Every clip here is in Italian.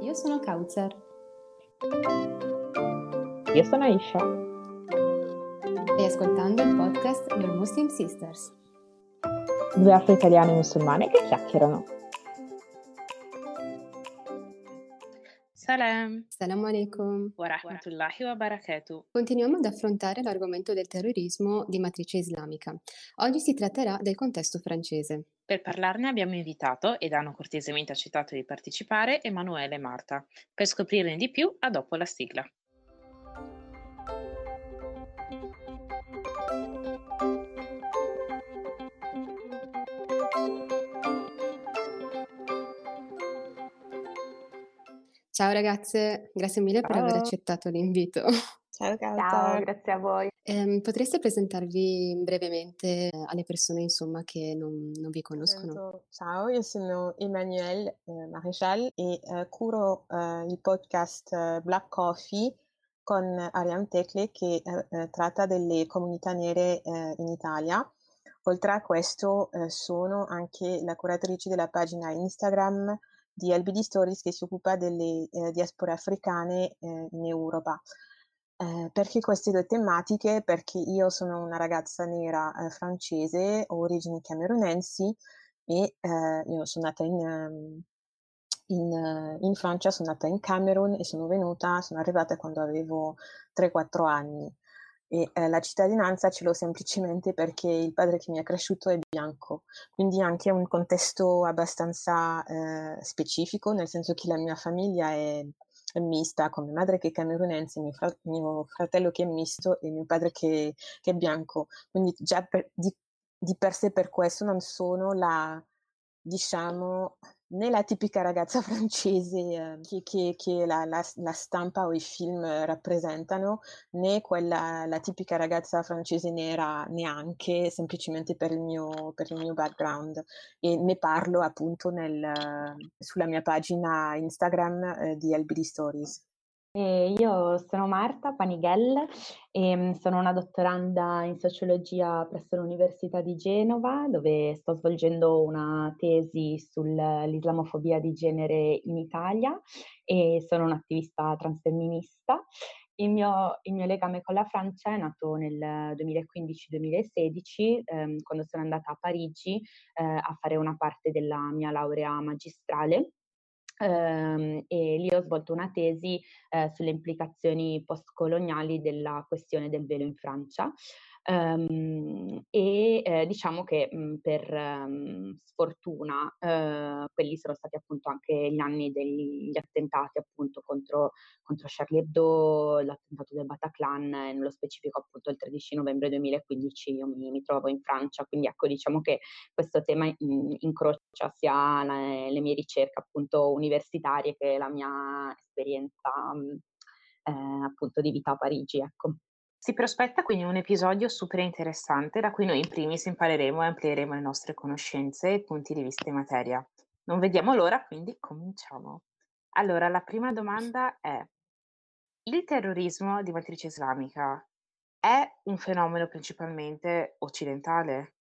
Io sono Kauzer. Io sono Aisha. Stai ascoltando il podcast Your Muslim Sisters. Due afro-italiane musulmane che chiacchierano. Salam. Salam alaikum. Wa rahmatullahi wa barakatuh. Continuiamo ad affrontare l'argomento del terrorismo di matrice islamica. Oggi si tratterà del contesto francese. Per parlarne abbiamo invitato, ed hanno cortesemente accettato di partecipare, Emanuele e Marta. Per scoprirne di più, a dopo la sigla. Ciao ragazze, grazie mille per aver Ciao. accettato l'invito. Ciao Ciao, grazie a voi. Ehm, potreste presentarvi brevemente eh, alle persone, insomma, che non, non vi conoscono? Ciao, io sono Emmanuel eh, Maréchal e eh, curo eh, il podcast eh, Black Coffee con Ariane Tecle che eh, eh, tratta delle comunità nere eh, in Italia. Oltre a questo eh, sono anche la curatrice della pagina Instagram di LBD Stories che si occupa delle eh, diaspore africane eh, in Europa. Eh, perché queste due tematiche? Perché io sono una ragazza nera eh, francese, ho origini camerunensi e eh, io sono nata in, ehm, in, eh, in Francia, sono nata in Camerun e sono venuta, sono arrivata quando avevo 3-4 anni. E eh, la cittadinanza ce l'ho semplicemente perché il padre che mi ha cresciuto è bianco, quindi anche un contesto abbastanza eh, specifico, nel senso che la mia famiglia è, è mista, con mia madre che è camerunense, mio, fra- mio fratello che è misto e mio padre che, che è bianco. Quindi già per- di, di per sé per questo non sono la, diciamo, né la tipica ragazza francese eh, che, che- che la, la- la stampa o i film eh, rappresentano, né quella, la tipica ragazza francese nera neanche, semplicemente per il mio, per il mio background. E ne parlo appunto nel- sulla mia pagina Instagram eh, di LBD Stories. E io sono Marta Panighel e mm, sono una dottoranda in sociologia presso l'Università di Genova, dove sto svolgendo una tesi sull'islamofobia di genere in Italia e sono un'attivista transfemminista. Il mio, il mio legame con la Francia è nato nel 2015-2016, ehm, quando sono andata a Parigi eh, a fare una parte della mia laurea magistrale. Ehm, e lì ho svolto una tesi eh, sulle implicazioni postcoloniali della questione del velo in Francia. Ehm, e eh, diciamo che mh, per ehm, sfortuna eh, quelli sono stati appunto anche gli anni degli attentati appunto contro, contro Charlie Hebdo, l'attentato del Bataclan e nello specifico appunto il 13 novembre 2015 io mi, mi trovo in Francia, quindi ecco diciamo che questo tema in- incrocia sia la- le mie ricerche appunto universitarie che la mia esperienza mh, eh, appunto di vita a Parigi, ecco. Si prospetta quindi un episodio super interessante da cui noi in primis impareremo e amplieremo le nostre conoscenze e punti di vista in materia. Non vediamo l'ora, quindi cominciamo. Allora, la prima domanda è: il terrorismo di matrice islamica è un fenomeno principalmente occidentale?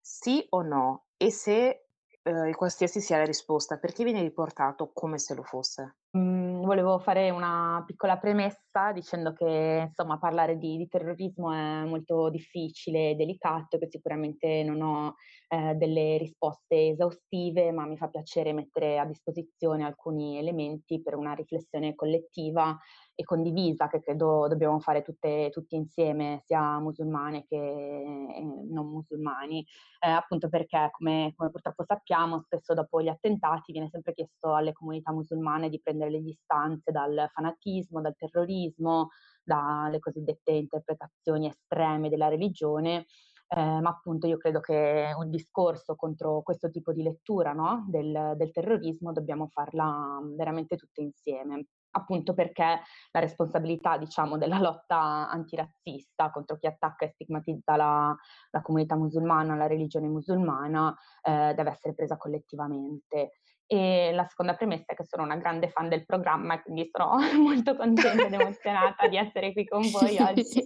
Sì o no? E se eh, qualsiasi sia la risposta, perché viene riportato come se lo fosse? Mm, volevo fare una piccola premessa dicendo che insomma parlare di, di terrorismo è molto difficile e delicato, che sicuramente non ho eh, delle risposte esaustive, ma mi fa piacere mettere a disposizione alcuni elementi per una riflessione collettiva e condivisa che credo dobbiamo fare tutte, tutti insieme, sia musulmane che eh, non musulmani, eh, appunto perché come, come purtroppo sappiamo spesso dopo gli attentati viene sempre chiesto alle comunità musulmane di prendere le distanze dal fanatismo, dal terrorismo, dalle cosiddette interpretazioni estreme della religione. Eh, ma appunto io credo che un discorso contro questo tipo di lettura no, del, del terrorismo dobbiamo farla veramente tutte insieme appunto perché la responsabilità, diciamo, della lotta antirazzista contro chi attacca e stigmatizza la, la comunità musulmana, la religione musulmana, eh, deve essere presa collettivamente. E la seconda premessa è che sono una grande fan del programma e quindi sono molto contenta ed emozionata di essere qui con voi oggi.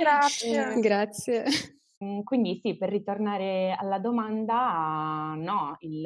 Grazie. Grazie. Mhmm, quindi sì, per ritornare alla domanda, no, il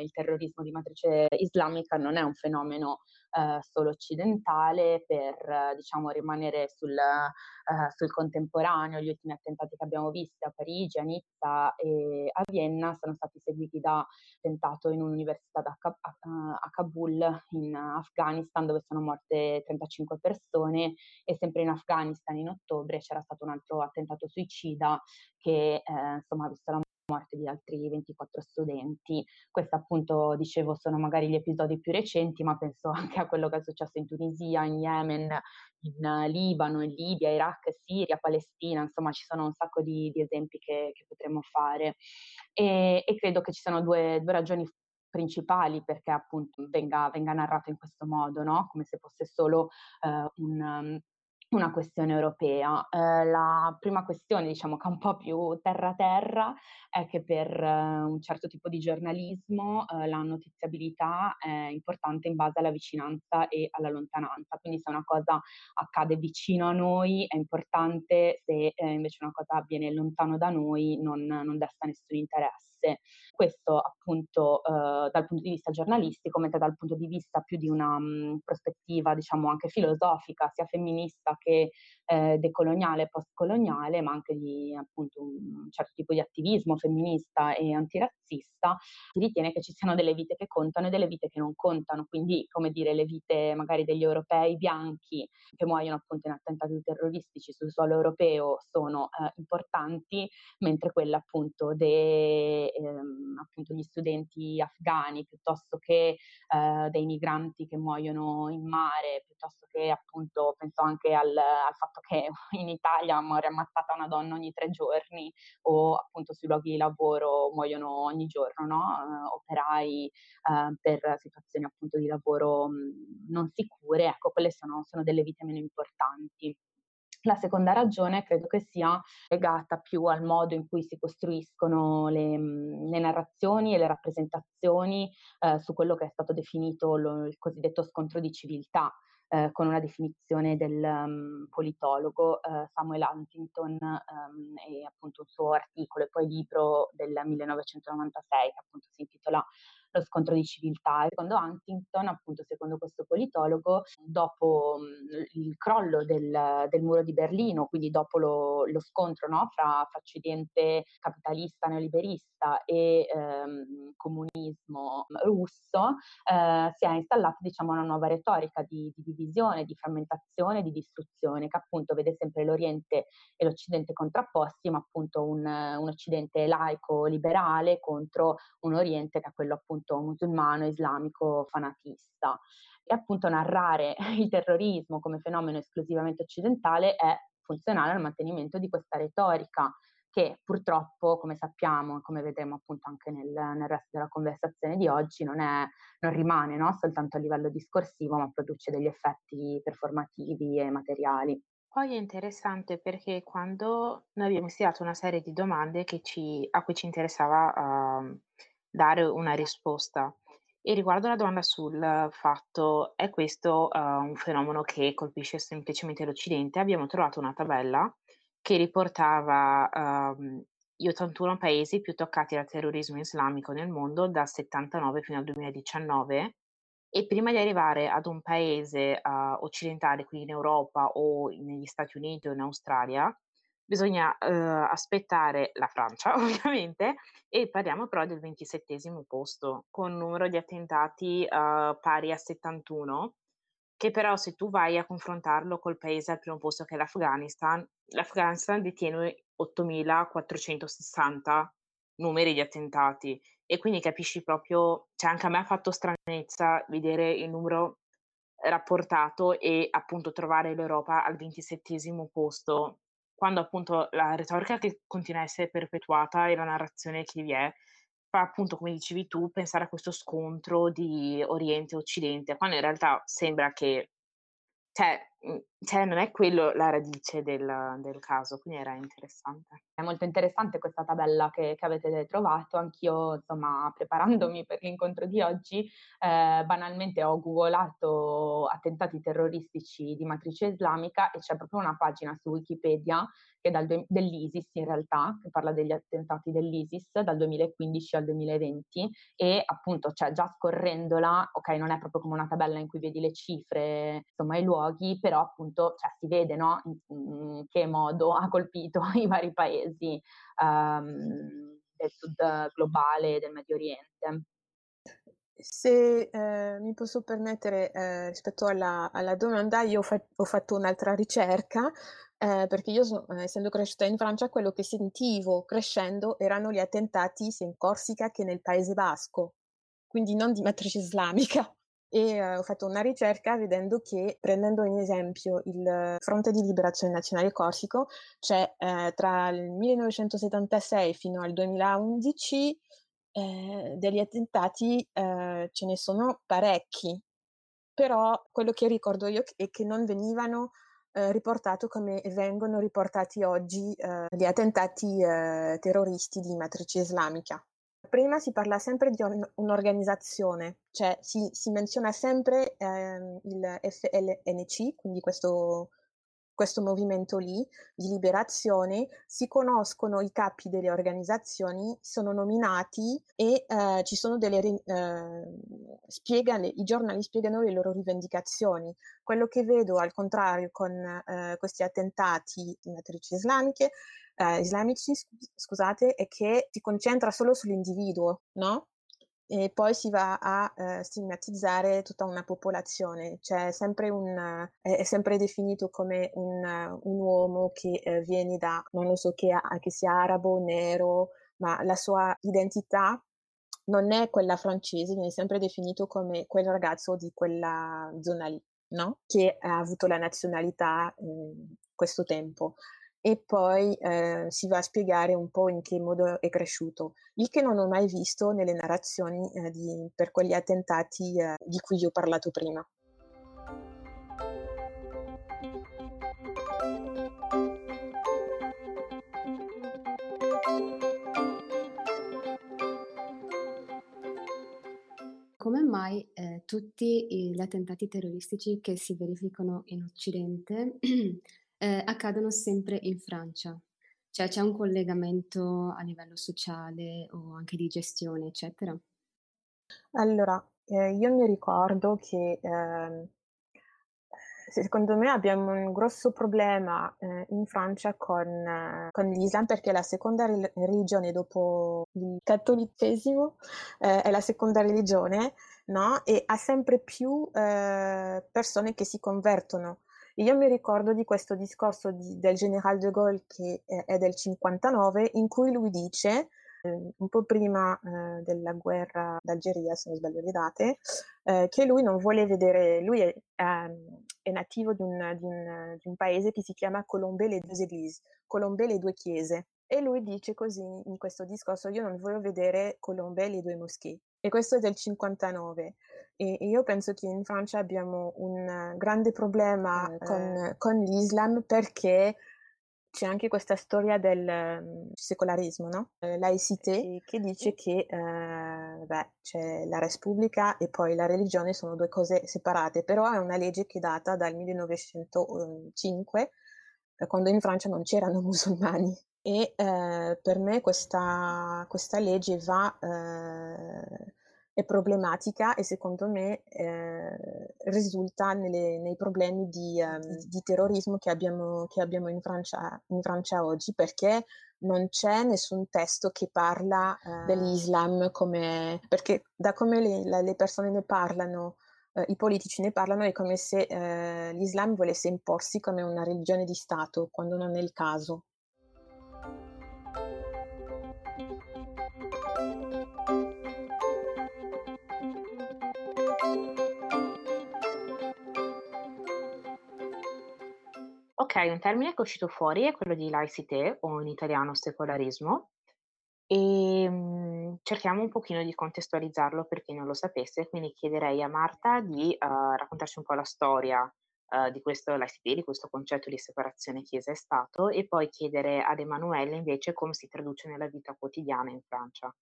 il terrorismo di matrice islamica non è un fenomeno, ehm, solo occidentale per, diciamo, rimanere sul ehm, sul contemporaneo. Gli ultimi attentati che abbiamo visto a Parigi, a Nizza e a Vienna sono stati seguiti da attentato in un'università Ka a Kabul in Afghanistan, dove sono morte 35 persone e sempre in Afghanistan in ottobre c'era stato un altro attentato suicida che, ehm, insomma ha visto la morte di altri 24 studenti. Questo appunto, dicevo, sono magari gli episodi più recenti, ma penso anche a quello che è successo in Tunisia, in Yemen, in Libano, in Libia, Iraq, Siria, Palestina, insomma ci sono un sacco di, di esempi che, che, potremmo fare. E, e, credo che ci siano due, due ragioni principali perché appunto venga, venga narrato in questo modo, no? come se fosse solo uh, un, una questione europea. Eh, la prima questione, diciamo che è un po' più terra-terra, è che per eh, un certo tipo di giornalismo eh, la notiziabilità è importante in base alla vicinanza e alla lontananza. Quindi se una cosa accade vicino a noi è importante, se eh, invece una cosa avviene lontano da noi non, non desta nessun interesse. Questo appunto eh, dal punto di vista giornalistico, mentre dal punto di vista più di una mh, prospettiva, diciamo anche filosofica, sia femminista che eh, decoloniale, postcoloniale, ma anche di appunto un certo tipo di attivismo femminista e antirazzista, si ritiene che ci siano delle vite che contano e delle vite che non contano, quindi come dire le vite magari degli europei bianchi che muoiono appunto in attentati terroristici sul suolo europeo sono eh, importanti, mentre quella appunto degli ehm, studenti afghani piuttosto che eh, dei migranti che muoiono in mare, piuttosto che appunto penso anche al, al fatto che in Italia muore ammazzata una donna ogni tre giorni o appunto sui luoghi di lavoro muoiono ogni giorno, no? uh, operai uh, per situazioni appunto di lavoro mh, non sicure, ecco, quelle sono, sono delle vite meno importanti. La seconda ragione credo che sia legata più al modo in cui si costruiscono le, le narrazioni e le rappresentazioni eh, su quello che è stato definito lo, il cosiddetto scontro di civiltà, eh, con una definizione del um, politologo eh, Samuel Huntington um, e appunto un suo articolo e poi libro del 1996 che appunto si intitola lo scontro di civiltà. Secondo Huntington, appunto secondo questo politologo, dopo mh, il crollo del, del, muro di Berlino, quindi dopo lo, lo scontro no, fra, fra, Occidente capitalista neoliberista e ehm, comunismo russo, eh, si è installata diciamo, una nuova retorica di, di divisione, di frammentazione, di distruzione, che appunto vede sempre l'Oriente e l'Occidente contrapposti, ma appunto un, un Occidente laico, liberale contro un Oriente che è quello appunto appunto musulmano, islamico, fanatista. E appunto narrare il terrorismo come fenomeno esclusivamente occidentale è funzionale al mantenimento di questa retorica che purtroppo, come sappiamo, come vedremo appunto anche nel, nel resto della conversazione di oggi, non, è, non rimane no? soltanto a livello discorsivo, ma produce degli effetti performativi e materiali. Poi è interessante perché quando noi abbiamo istilato una serie di domande ci, a cui ci interessava uh, dare una risposta. E riguardo alla domanda sul fatto: è questo, uhm, un fenomeno che colpisce semplicemente l'Occidente, abbiamo trovato una tabella che riportava, uhm, gli 81 paesi più toccati dal terrorismo islamico nel mondo dal '79 fino al 2019 e prima di arrivare ad un paese, uhm, occidentale, quindi in Europa o negli Stati Uniti o in Australia, bisogna uh, aspettare la Francia ovviamente e parliamo però del ventisettesimo posto con un numero di attentati uh, pari a 71 che però se tu vai a confrontarlo col paese al primo posto che è l'Afghanistan, l'Afghanistan detiene 8460 numeri di attentati. E quindi capisci proprio, cioè anche a me ha fatto stranezza vedere il numero rapportato e appunto trovare l'Europa al ventisettesimo posto quando appunto la retorica che continua a essere perpetuata e la narrazione che vi è, fa appunto, come dicevi tu, pensare a questo scontro di Oriente e Occidente, quando in realtà sembra che, cioè, cioè non è quello la radice del del caso, quindi era interessante. È molto interessante questa tabella che che avete trovato. Anch'io, insomma, preparandomi per l'incontro di oggi, ehm, banalmente ho googolato attentati terroristici di matrice islamica e c'è proprio una pagina su Wikipedia che dal dell'ISIS in realtà, che parla degli attentati dell'ISIS dal 2015 al 2020 e appunto, cioè già scorrendola, okay, non è proprio come una tabella in cui vedi le cifre, insomma i luoghi, però appunto, cioè si vede, no, in in che modo ha colpito i vari paesi, uhm, del sud globale del Medio Oriente. Se, ehm, mi posso permettere, ehm, rispetto alla alla domanda, io ho fa ho fatto un'altra ricerca, ehm, perché io so essendo cresciuta in Francia, quello che sentivo crescendo erano gli attentati sia in Corsica che nel Paese Basco, quindi non di matrice islamica. E ho fatto una ricerca vedendo che, prendendo in esempio il Fronte di Liberazione Nazionale Corsico, c'è, ehm, tra il 1976 fino al 2011, ehm, degli attentati, ehm, ce ne sono parecchi. Però quello che ricordo io è che non venivano, ehm, riportato come vengono riportati oggi, ehm, gli attentati, terroristi di matrice islamica. Prima si parla sempre di un un'organizzazione, cioè si si menziona sempre, ehm, il FLNC, quindi questo questo movimento lì di liberazione, si conoscono i capi delle organizzazioni, sono nominati e, ehm, ci sono delle ri ehm, spiega le i giornali spiegano le loro rivendicazioni. Quello che vedo al contrario con, ehm, questi attentati di matrici islamiche ehm, islamici scu scusate, è che si concentra solo sull'individuo, no, e poi si va a, ehm, stigmatizzare tutta una popolazione. C'è sempre un è è sempre definito come un un uomo che, ehm, viene da non lo so, che ha che sia arabo, nero, ma la sua identità non è quella francese, viene sempre definito come quel ragazzo di quella zona lì, no, che ha avuto la nazionalità in questo tempo e poi, ehm, si va a spiegare un po' in che modo è cresciuto, il che non ho mai visto nelle narrazioni, ehm, di per quegli attentati, ehm, di cui vi ho parlato prima. Come mai, ehm, tutti gli attentati terroristici che si verificano in Occidente, ehm, accadono sempre in Francia? Cioè c'è un collegamento a livello sociale o anche di gestione, eccetera? Allora, ehm, io mi ricordo che, ehm, secondo me abbiamo un grosso problema, ehm, in Francia con con l'Islam, perché è la seconda rel religione dopo il cattolicesimo, ehm, è la seconda religione, no, e ha sempre più, ehm, persone che si convertono. Io mi ricordo di questo discorso di del general de Gaulle che è del '59, in cui lui dice, ehm, un po' prima, ehm, della guerra d'Algeria, se non sbaglio le date, ehm, che lui non vuole vedere lui è ehm, è nativo di un di un di un paese che si chiama Colombey-les-Deux-Églises, Colombey le 2 chiese. E lui dice così in questo discorso: "Io non voglio vedere Colombey le 2 moschee". E questo è del '59. E io penso che in Francia abbiamo un grande problema Mh, con ehm con l'Islam, perché c'è anche questa storia del, mhmm, secolarismo, no, ehm, laïcité, che dice che, ehm, beh, c'è la res publica e poi la religione sono 2 cose separate, però è una legge che data dal 1905, ehm, quando in Francia non c'erano musulmani. E, ehm, per me questa questa legge va ehm, è problematica e secondo me, ehm, risulta nelle nei problemi di ehm, di terrorismo che abbiamo che abbiamo in Francia in Francia oggi, perché non c'è nessun testo che parla, ehm, dell'Islam come perché da come le le persone ne parlano, ehm, i politici ne parlano, è come se, ehm, l'Islam volesse imporsi come una religione di Stato, quando non è il caso. Okay, un termine che è uscito fuori è quello di laïcité o in italiano secolarismo. Ehm, cerchiamo un pochino di contestualizzarlo per chi non lo sapesse, quindi chiederei a Marta di, uhm, raccontarci un po' la storia, uh, di questo l'ICT, di questo concetto di separazione Chiesa e Stato, e poi chiedere ad Emanuele invece come si traduce nella vita quotidiana in Francia.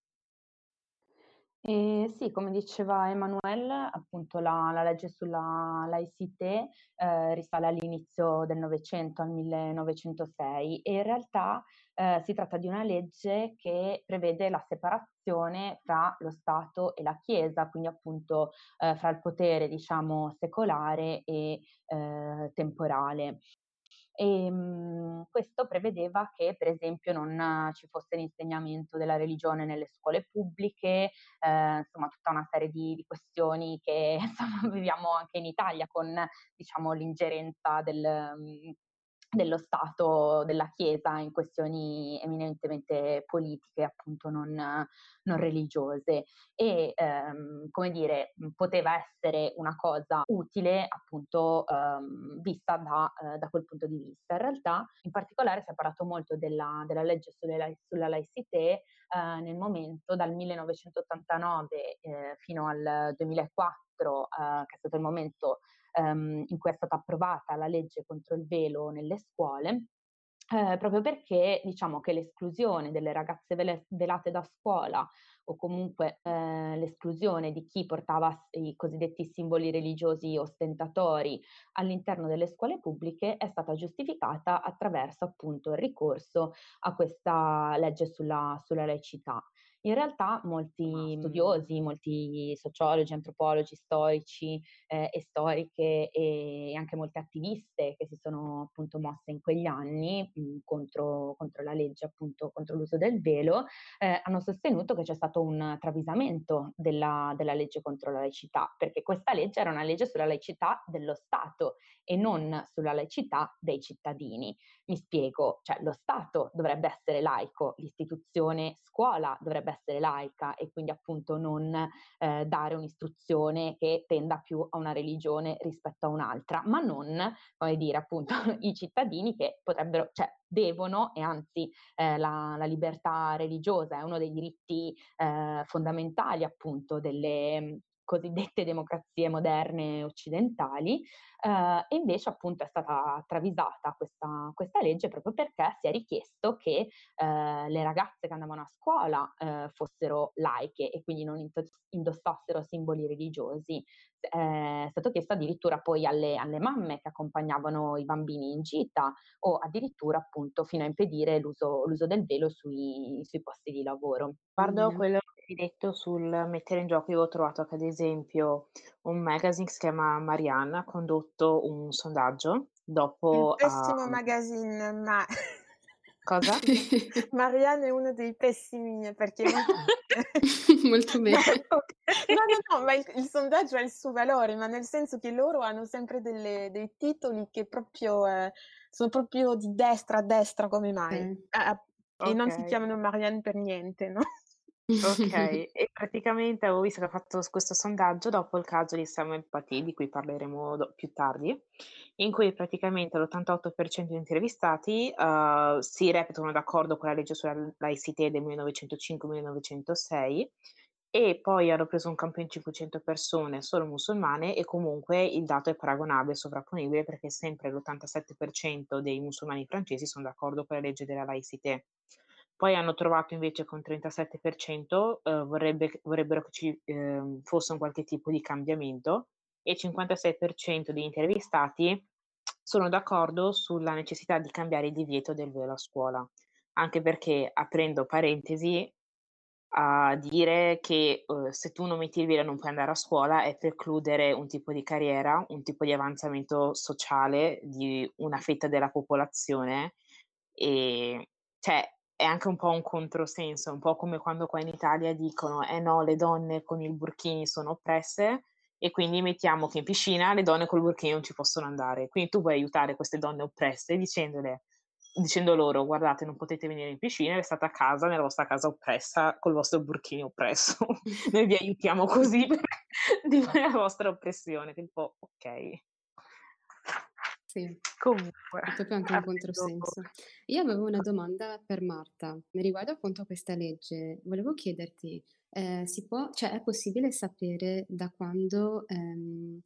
Eh, sì, come diceva Emanuele, appunto la, la legge sulla l'ICT eh, risale all'inizio del Novecento, al 1906, e in realtà eh, si tratta di una legge che prevede la separazione fra lo Stato e la Chiesa, quindi appunto eh, fra il potere, diciamo, secolare e eh, temporale. E, ehm, questo prevedeva che, per esempio, non ci fosse l'insegnamento della religione nelle scuole pubbliche, eh, insomma, tutta una serie di, di questioni che insomma, viviamo anche in Italia con diciamo, l'ingerenza del, mh, dello Stato, della Chiesa in questioni eminentemente politiche, appunto non, non religiose e ehm, come dire poteva essere una cosa utile appunto ehm, vista da, eh, da, quel punto di vista. In realtà in particolare si è parlato molto della, della legge sulle, sulla laicità eh, nel momento dal 1989 eh, fino al 2004 eh, che è stato il momento ehm, in cui è stata approvata la legge contro il velo nelle scuole, eh, proprio perché diciamo che l'esclusione delle ragazze vele- velate da scuola o comunque eh, l'esclusione di chi portava i cosiddetti simboli religiosi ostentatori all'interno delle scuole pubbliche è stata giustificata attraverso appunto il ricorso a questa legge sulla, sulla laicità. In realtà molti studiosi, molti sociologi, antropologi, storici eh, e storiche e anche molte attiviste che si sono appunto mosse in quegli anni mh, contro, contro, la legge, appunto contro l'uso del velo, eh, hanno sostenuto che c'è stato un travisamento della, della legge contro la laicità, perché questa legge era una legge sulla laicità dello Stato e non sulla laicità dei cittadini. Mi spiego, cioè lo Stato dovrebbe essere laico, l'istituzione scuola dovrebbe essere laica e quindi appunto non eh, dare un'istruzione che tenda più a una religione rispetto a un'altra, ma non, come dire, appunto i cittadini che potrebbero, cioè devono, e anzi eh, la, la, libertà religiosa è uno dei diritti eh, fondamentali appunto delle, cosiddette democrazie moderne occidentali, eh, e invece appunto è stata travisata questa, questa, legge proprio perché si è richiesto che eh, le ragazze che andavano a scuola eh, fossero laiche e quindi non indossassero simboli religiosi. è stato chiesto addirittura poi alle, alle, mamme che accompagnavano i bambini in gita o addirittura appunto fino a impedire l'uso, l'uso del velo sui, sui, posti di lavoro. Guardo mm. quello hai detto sul mettere in gioco, io ho trovato che ad esempio un magazine che si chiama Marianne ha condotto un sondaggio dopo... Un pessimo uh, magazine, ma... Cosa? Marianne è uno dei pessimi perché... Molto bene. no, no, no, ma il, il, sondaggio ha il suo valore, ma nel senso che loro hanno sempre delle, dei titoli che proprio eh, sono proprio di destra a destra, come mai? Mm. Ah, e okay. non si chiamano Marianne per niente, no? Ok, e praticamente avevo visto che ha fatto questo sondaggio dopo il caso di Samuel Paty, di cui parleremo do- più tardi, in cui praticamente l'88% degli intervistati uh, si reputano d'accordo con la legge sulla laicità del 1905-1906 e poi hanno preso un campo in 500 persone solo musulmane e comunque il dato è paragonabile, sovrapponibile perché sempre l'87% dei musulmani francesi sono d'accordo con la legge della laicità. Poi hanno trovato invece con 37% eh, vorrebbe, vorrebbero che ci eh, fosse un qualche tipo di cambiamento e il 56% degli intervistati sono d'accordo sulla necessità di cambiare il divieto del velo a scuola, anche perché, aprendo parentesi, a dire che uh, se tu non metti il velo non puoi andare a scuola è precludere un tipo di carriera, un tipo di avanzamento sociale di una fetta della popolazione e cioè è anche un po' un controsenso, un po' come quando qua in Italia dicono eh no, le donne con il burkini sono oppresse e quindi mettiamo che in piscina le donne col burkini non ci possono andare. Quindi tu vuoi aiutare queste donne oppresse dicendole, dicendo loro guardate non potete venire in piscina, restate a casa nella vostra casa oppressa col vostro burkini oppresso. Noi vi aiutiamo così per la vostra oppressione, che è un po' ok. Sì, Comunque, è proprio anche un controsenso. Io avevo una domanda per Marta riguardo appunto a questa legge. Volevo chiederti, eh, si può, cioè è possibile sapere da quando ehm,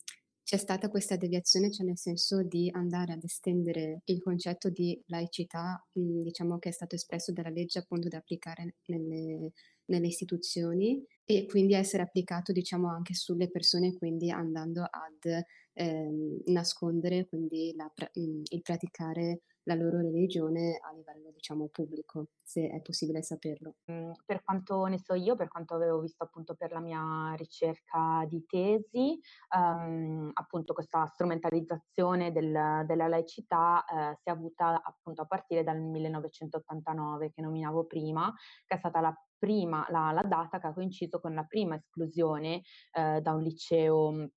c'è stata questa deviazione, cioè nel senso di andare ad estendere il concetto di laicità, mhmm, diciamo che è stato espresso dalla legge appunto da applicare nelle nelle istituzioni e quindi essere applicato diciamo anche sulle persone, quindi andando ad, ehm, nascondere quindi la mhmm, il praticare la loro religione a livello diciamo pubblico, se è possibile saperlo. Mhmm, per quanto ne so io, per quanto avevo visto appunto per la mia ricerca di tesi, uhm, appunto questa strumentalizzazione del della laicità, ehm, si è avuta appunto a partire dal 1989 che nominavo prima, che è stata la prima la la data che ha coinciso con la prima esclusione, ehm, da un liceo,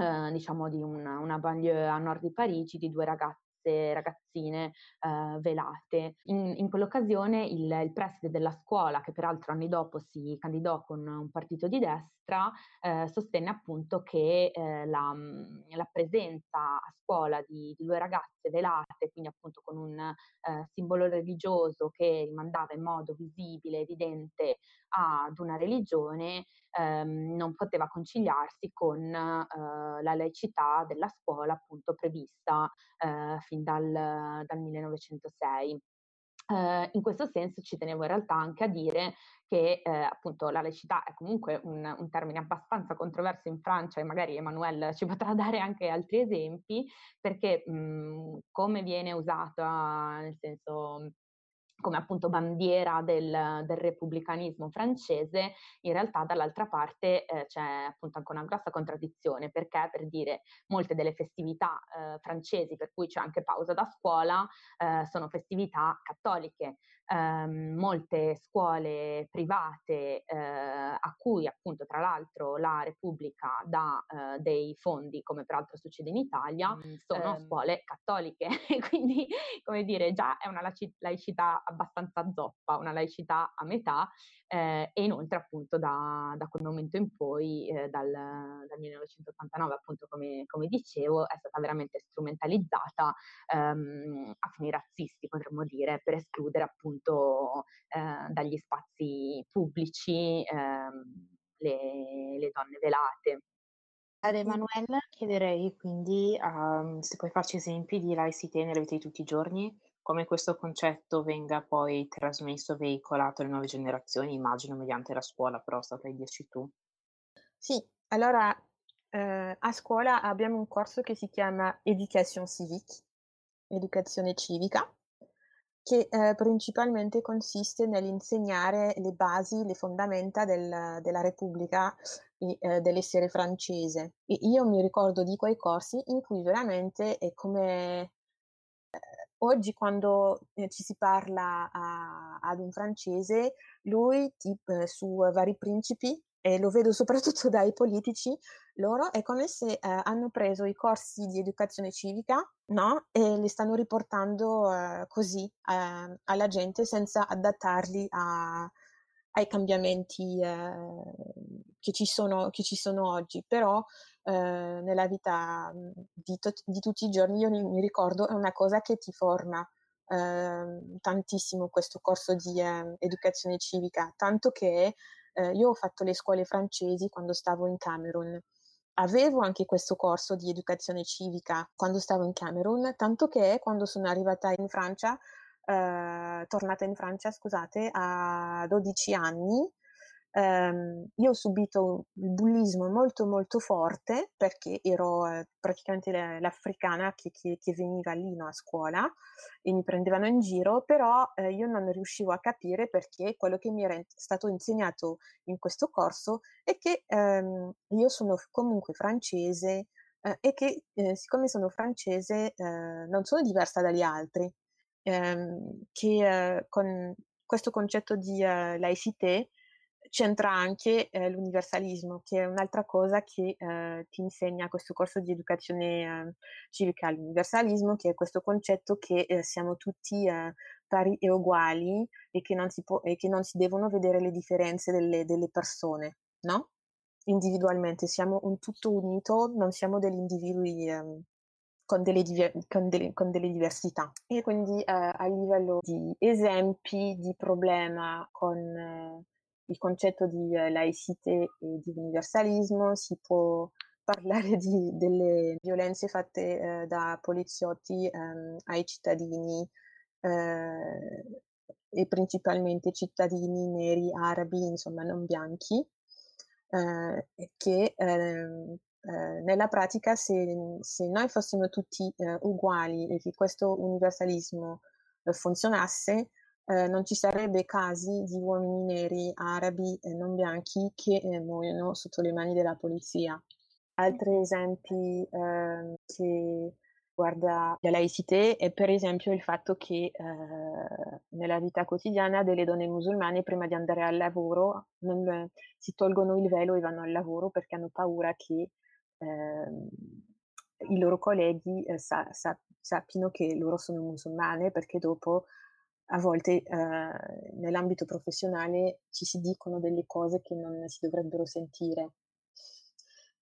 ehm, diciamo di una una banlieue a nord di Parigi di 2 ragazze ragazzine, ehm, velate. In in quell'occasione il il preside della scuola, che peraltro anni dopo si candidò con un partito di destra, ehm, sostenne appunto che, ehm, la mhmm, la presenza a scuola di di 2 ragazze velate, quindi appunto con un, ehm, simbolo religioso che rimandava in modo visibile, evidente ad una religione, ehm, non poteva conciliarsi con, ehm, la laicità della scuola appunto prevista, ehm, fin dal dal 1906. Ehm, in questo senso ci tenevo in realtà anche a dire che, ehm, appunto la laicità è comunque un un termine abbastanza controverso in Francia e magari Emmanuel ci potrà dare anche altri esempi, perché, mhmm, come viene usata, nel senso come appunto bandiera del del repubblicanismo francese, in realtà dall'altra parte, ehm, c'è appunto anche una grossa contraddizione, perché per dire molte delle festività, ehm, francesi per cui c'è anche pausa da scuola, ehm, sono festività cattoliche. Ehm, molte scuole private, ehm, a cui appunto tra l'altro la Repubblica dà, ehm, dei fondi, come peraltro succede in Italia, mhmm, sono Ehm scuole cattoliche. Quindi, come dire, già è una laicità abbastanza zoppa, una laicità a metà, ehm, e inoltre appunto da da quel momento in poi, ehm, dal dal 1989 appunto come come dicevo, è stata veramente strumentalizzata, ehm, a fini razzisti potremmo dire, per escludere appunto, ehm, dagli spazi pubblici, ehm, le le donne velate. Ad Emanuele chiederei quindi, uhm, se puoi farci esempi di laicité nella vita di tutti i giorni, come questo concetto venga poi trasmesso, veicolato alle nuove generazioni, immagino mediante la scuola, però saprai dirci tu. Sì, allora, ehm, a scuola abbiamo un corso che si chiama Éducation civique, educazione civica, che, ehm, principalmente consiste nell'insegnare le basi, le fondamenta del della Repubblica e, ehm, dell'essere francese. E io mi ricordo di quei corsi in cui veramente è come ehm, oggi quando, ehm, ci si parla a ad un francese, lui ti ehm, su vari principi, e lo vedo soprattutto dai politici, loro è come se, ehm, hanno preso i corsi di educazione civica, no, e li stanno riportando, ehm, così, ehm, alla gente senza adattarli a ai cambiamenti, ehm, che ci sono che ci sono oggi. Però, ehm, nella vita, mhmm, di tot di tutti i giorni io mi mi ricordo è una cosa che ti forma, ehm, tantissimo questo corso di, ehm, educazione civica, tanto che, ehm, io ho fatto le scuole francesi quando stavo in Camerun. Avevo anche questo corso di educazione civica quando stavo in Camerun, tanto che quando sono arrivata in Francia, ehm, tornata in Francia scusate, a 12 anni, ehm, io ho subito il bullismo molto, molto forte perché ero, ehm, praticamente l'africana che che che veniva lì, no, a scuola e mi prendevano in giro, però, ehm, io non riuscivo a capire perché quello che mi era stato insegnato in questo corso è che, ehm, io sono comunque francese, ehm, e che, ehm, siccome sono francese, ehm, non sono diversa dagli altri. Ehm, che, ehm, con questo concetto di, laïcité c'entra anche, ehm, l'universalismo, che è un'altra cosa che, ehm, ti insegna questo corso di educazione, ehm, civica. L'universalismo che è questo concetto che, ehm, siamo tutti, ehm, pari e uguali e che non si può e che non si devono vedere le differenze delle delle persone, no, individualmente. Siamo un tutto unito, non siamo degli individui, ehm, con delle dive con delle con delle diversità. E quindi, ehm, a livello di esempi di problema con il concetto di laïcité e di universalismo si può parlare di, delle violenze fatte eh, da poliziotti ehm, ai cittadini eh, e principalmente cittadini neri, arabi, insomma non bianchi, eh, che ehm, eh, nella pratica se, se, noi fossimo tutti eh, uguali e che questo universalismo eh, funzionasse, eh, non ci sarebbe casi di uomini neri, arabi e non bianchi che eh, muoiono sotto le mani della polizia. Altri esempi eh, che guarda la laicità è per esempio il fatto che eh, nella vita quotidiana delle donne musulmane prima di andare al lavoro non, si tolgono il velo e vanno al lavoro perché hanno paura che eh, i loro colleghi eh, sa, sa, sappiano che loro sono musulmane perché dopo a volte eh, nell'ambito professionale ci si dicono delle cose che non si dovrebbero sentire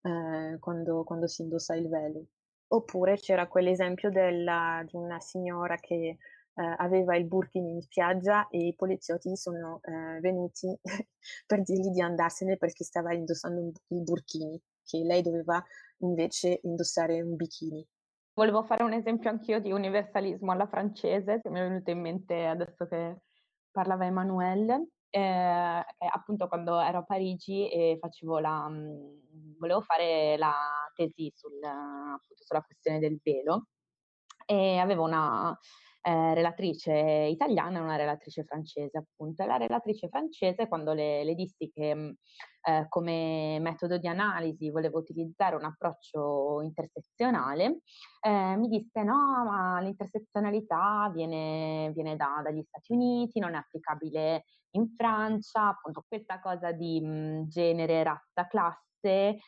eh, quando, quando, si indossa il velo. Oppure c'era quell'esempio della, di una signora che eh, aveva il burkini in spiaggia e i poliziotti sono eh, venuti per dirgli di andarsene perché stava indossando il burkini, che lei doveva invece indossare un bikini. Volevo fare un esempio anch'io di universalismo alla francese, che mi è venuto in mente adesso che parlava Emanuele. Eh, appunto quando ero a Parigi e facevo la, volevo fare la tesi sul, appunto, sulla questione del velo e avevo una eh, relatrice italiana e una relatrice francese, appunto. E la relatrice francese, quando le, le dissi che mm, eh, come metodo di analisi volevo utilizzare un approccio intersezionale, eh, mi disse no, ma l'intersezionalità viene, viene da, dagli Stati Uniti, non è applicabile in Francia, appunto questa cosa di mh, mm, genere, razza, classe eh,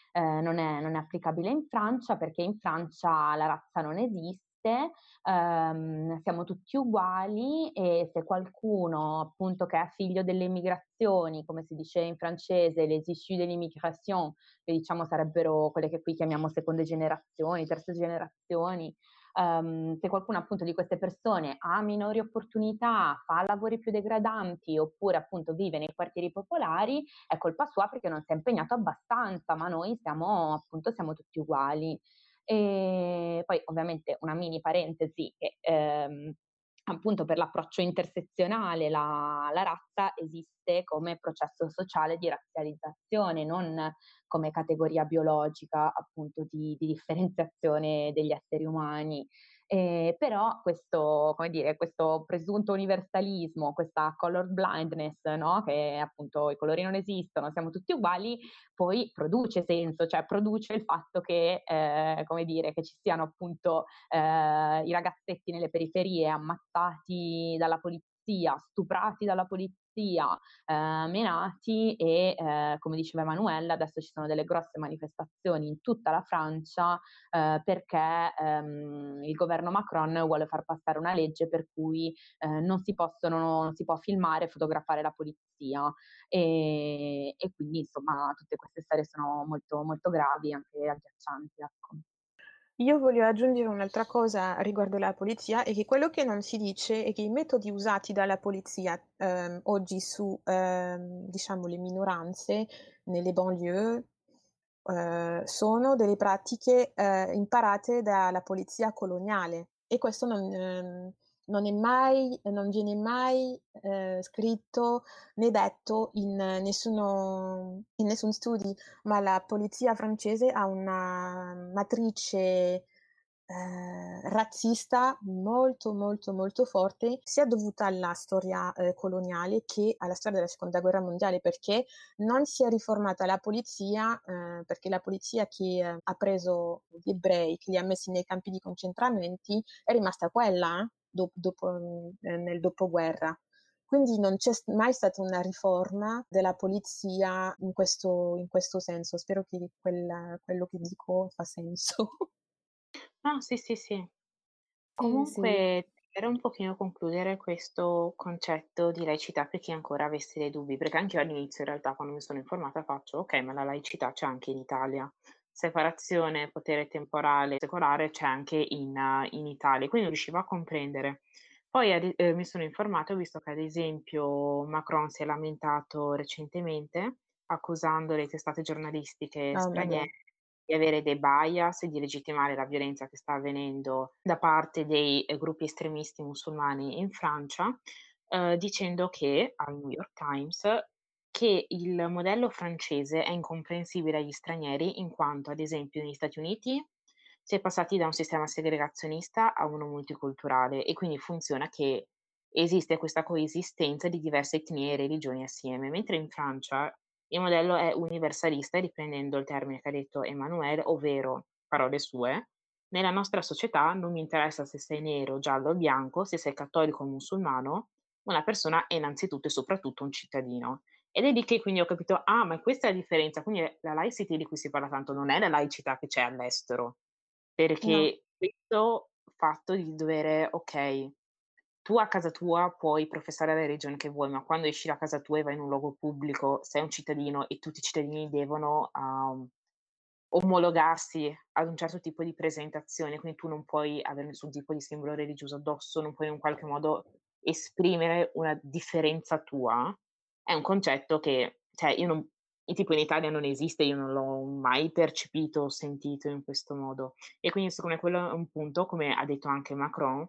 non, è, non, è, applicabile in Francia perché in Francia la razza non esiste esiste, ehm, siamo tutti uguali e se qualcuno appunto che è figlio delle migrazioni, come si dice in francese, les issus de l'immigration, che diciamo sarebbero quelle che qui chiamiamo seconde generazioni, terze generazioni, Um, se qualcuno appunto di queste persone ha minori opportunità, fa lavori più degradanti oppure appunto vive nei quartieri popolari, è colpa sua perché non si è impegnato abbastanza, ma noi siamo appunto siamo tutti uguali. E poi ovviamente una mini parentesi che ehm, appunto per l'approccio intersezionale la, la, razza esiste come processo sociale di razzializzazione, non come categoria biologica appunto di, di differenziazione degli esseri umani. Eh, però questo, dire, questo presunto universalismo, questa color blindness, no? che appunto i colori non esistono, siamo tutti uguali, poi produce senso, cioè produce il fatto che, eh, dire, che ci siano appunto eh, i ragazzetti nelle periferie ammazzati dalla polizia, stuprati dalla polizia polizia eh, menati e eh, come diceva Emanuela adesso ci sono delle grosse manifestazioni in tutta la Francia eh, perché ehm, il governo Macron vuole far passare una legge per cui eh, non si, possono, non si può filmare e fotografare la polizia e, e, quindi insomma tutte queste storie sono molto, molto gravi anche agghiaccianti. Ecco. Io voglio aggiungere un'altra cosa riguardo la polizia, è che quello che non si dice è che i metodi usati dalla polizia ehm, oggi su, ehm, diciamo, le minoranze nelle banlieue eh, sono delle pratiche eh, imparate dalla polizia coloniale. E questo non, ehm, non, è mai, non viene mai eh, scritto né detto in, nessuno, in nessun studio, ma la polizia francese ha una matrice eh, razzista molto molto molto forte sia dovuta alla storia eh, coloniale che alla storia della seconda guerra mondiale perché non si è riformata la polizia eh, perché la polizia che eh, ha preso gli ebrei che li ha messi nei campi di concentramenti è rimasta quella eh dopo, dopo, eh, nel dopoguerra. Quindi non c'è mai stata una riforma della polizia in questo, in questo senso. Spero che quel, quello che dico fa senso. No, sì, sì, sì. Comunque, sì. per un pochino concludere questo concetto di laicità per chi ancora avesse dei dubbi, perché anche io all'inizio in realtà quando mi sono informata faccio, ok, ma la laicità c'è anche in Italia separazione potere temporale secolare c'è anche in, in Italia, quindi non riuscivo a comprendere. Poi eh, mi sono informata ho visto che ad esempio Macron si è lamentato recentemente accusando le testate giornalistiche oh, straniere di avere dei bias e di legittimare la violenza che sta avvenendo da parte dei eh, gruppi estremisti musulmani in Francia, eh, dicendo che al New York Times che il modello francese è incomprensibile agli stranieri in quanto, ad esempio, negli Stati Uniti si è passati da un sistema segregazionista a uno multiculturale e quindi funziona che esiste questa coesistenza di diverse etnie e religioni assieme, mentre in Francia il modello è universalista, riprendendo il termine che ha detto Emmanuel, ovvero, parole sue, nella nostra società non mi interessa se sei nero, giallo o bianco, se sei cattolico o musulmano, una persona è innanzitutto e soprattutto un cittadino. Ed è lì che quindi ho capito, ah, ma questa è la differenza, quindi la laicity di cui si parla tanto non è la laicità che c'è all'estero, perché no. questo fatto di dover, ok, tu a casa tua puoi professare la religione che vuoi, ma quando esci da casa tua e vai in un luogo pubblico, sei un cittadino e tutti i cittadini devono um, omologarsi ad un certo tipo di presentazione, quindi tu non puoi avere nessun tipo di simbolo religioso addosso, non puoi in qualche modo esprimere una differenza tua, è un concetto che, cioè, io non, tipo in Italia non esiste, io non l'ho mai percepito o sentito in questo modo. E quindi secondo me quello è un punto, come ha detto anche Macron,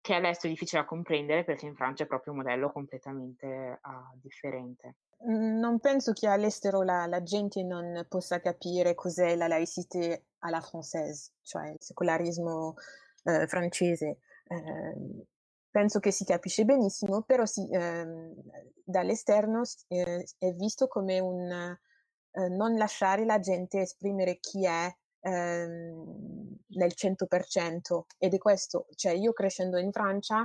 che all'estero è difficile da comprendere perché in Francia è proprio un modello completamente uh, differente. Non penso che all'estero la, la, gente non possa capire cos'è la laicité alla française, cioè il secolarismo eh, francese. Eh, penso che si capisce benissimo, però sì, eh, dall'esterno eh, è visto come un eh, non lasciare la gente esprimere chi è ehm, nel 100% ed è questo, cioè io crescendo in Francia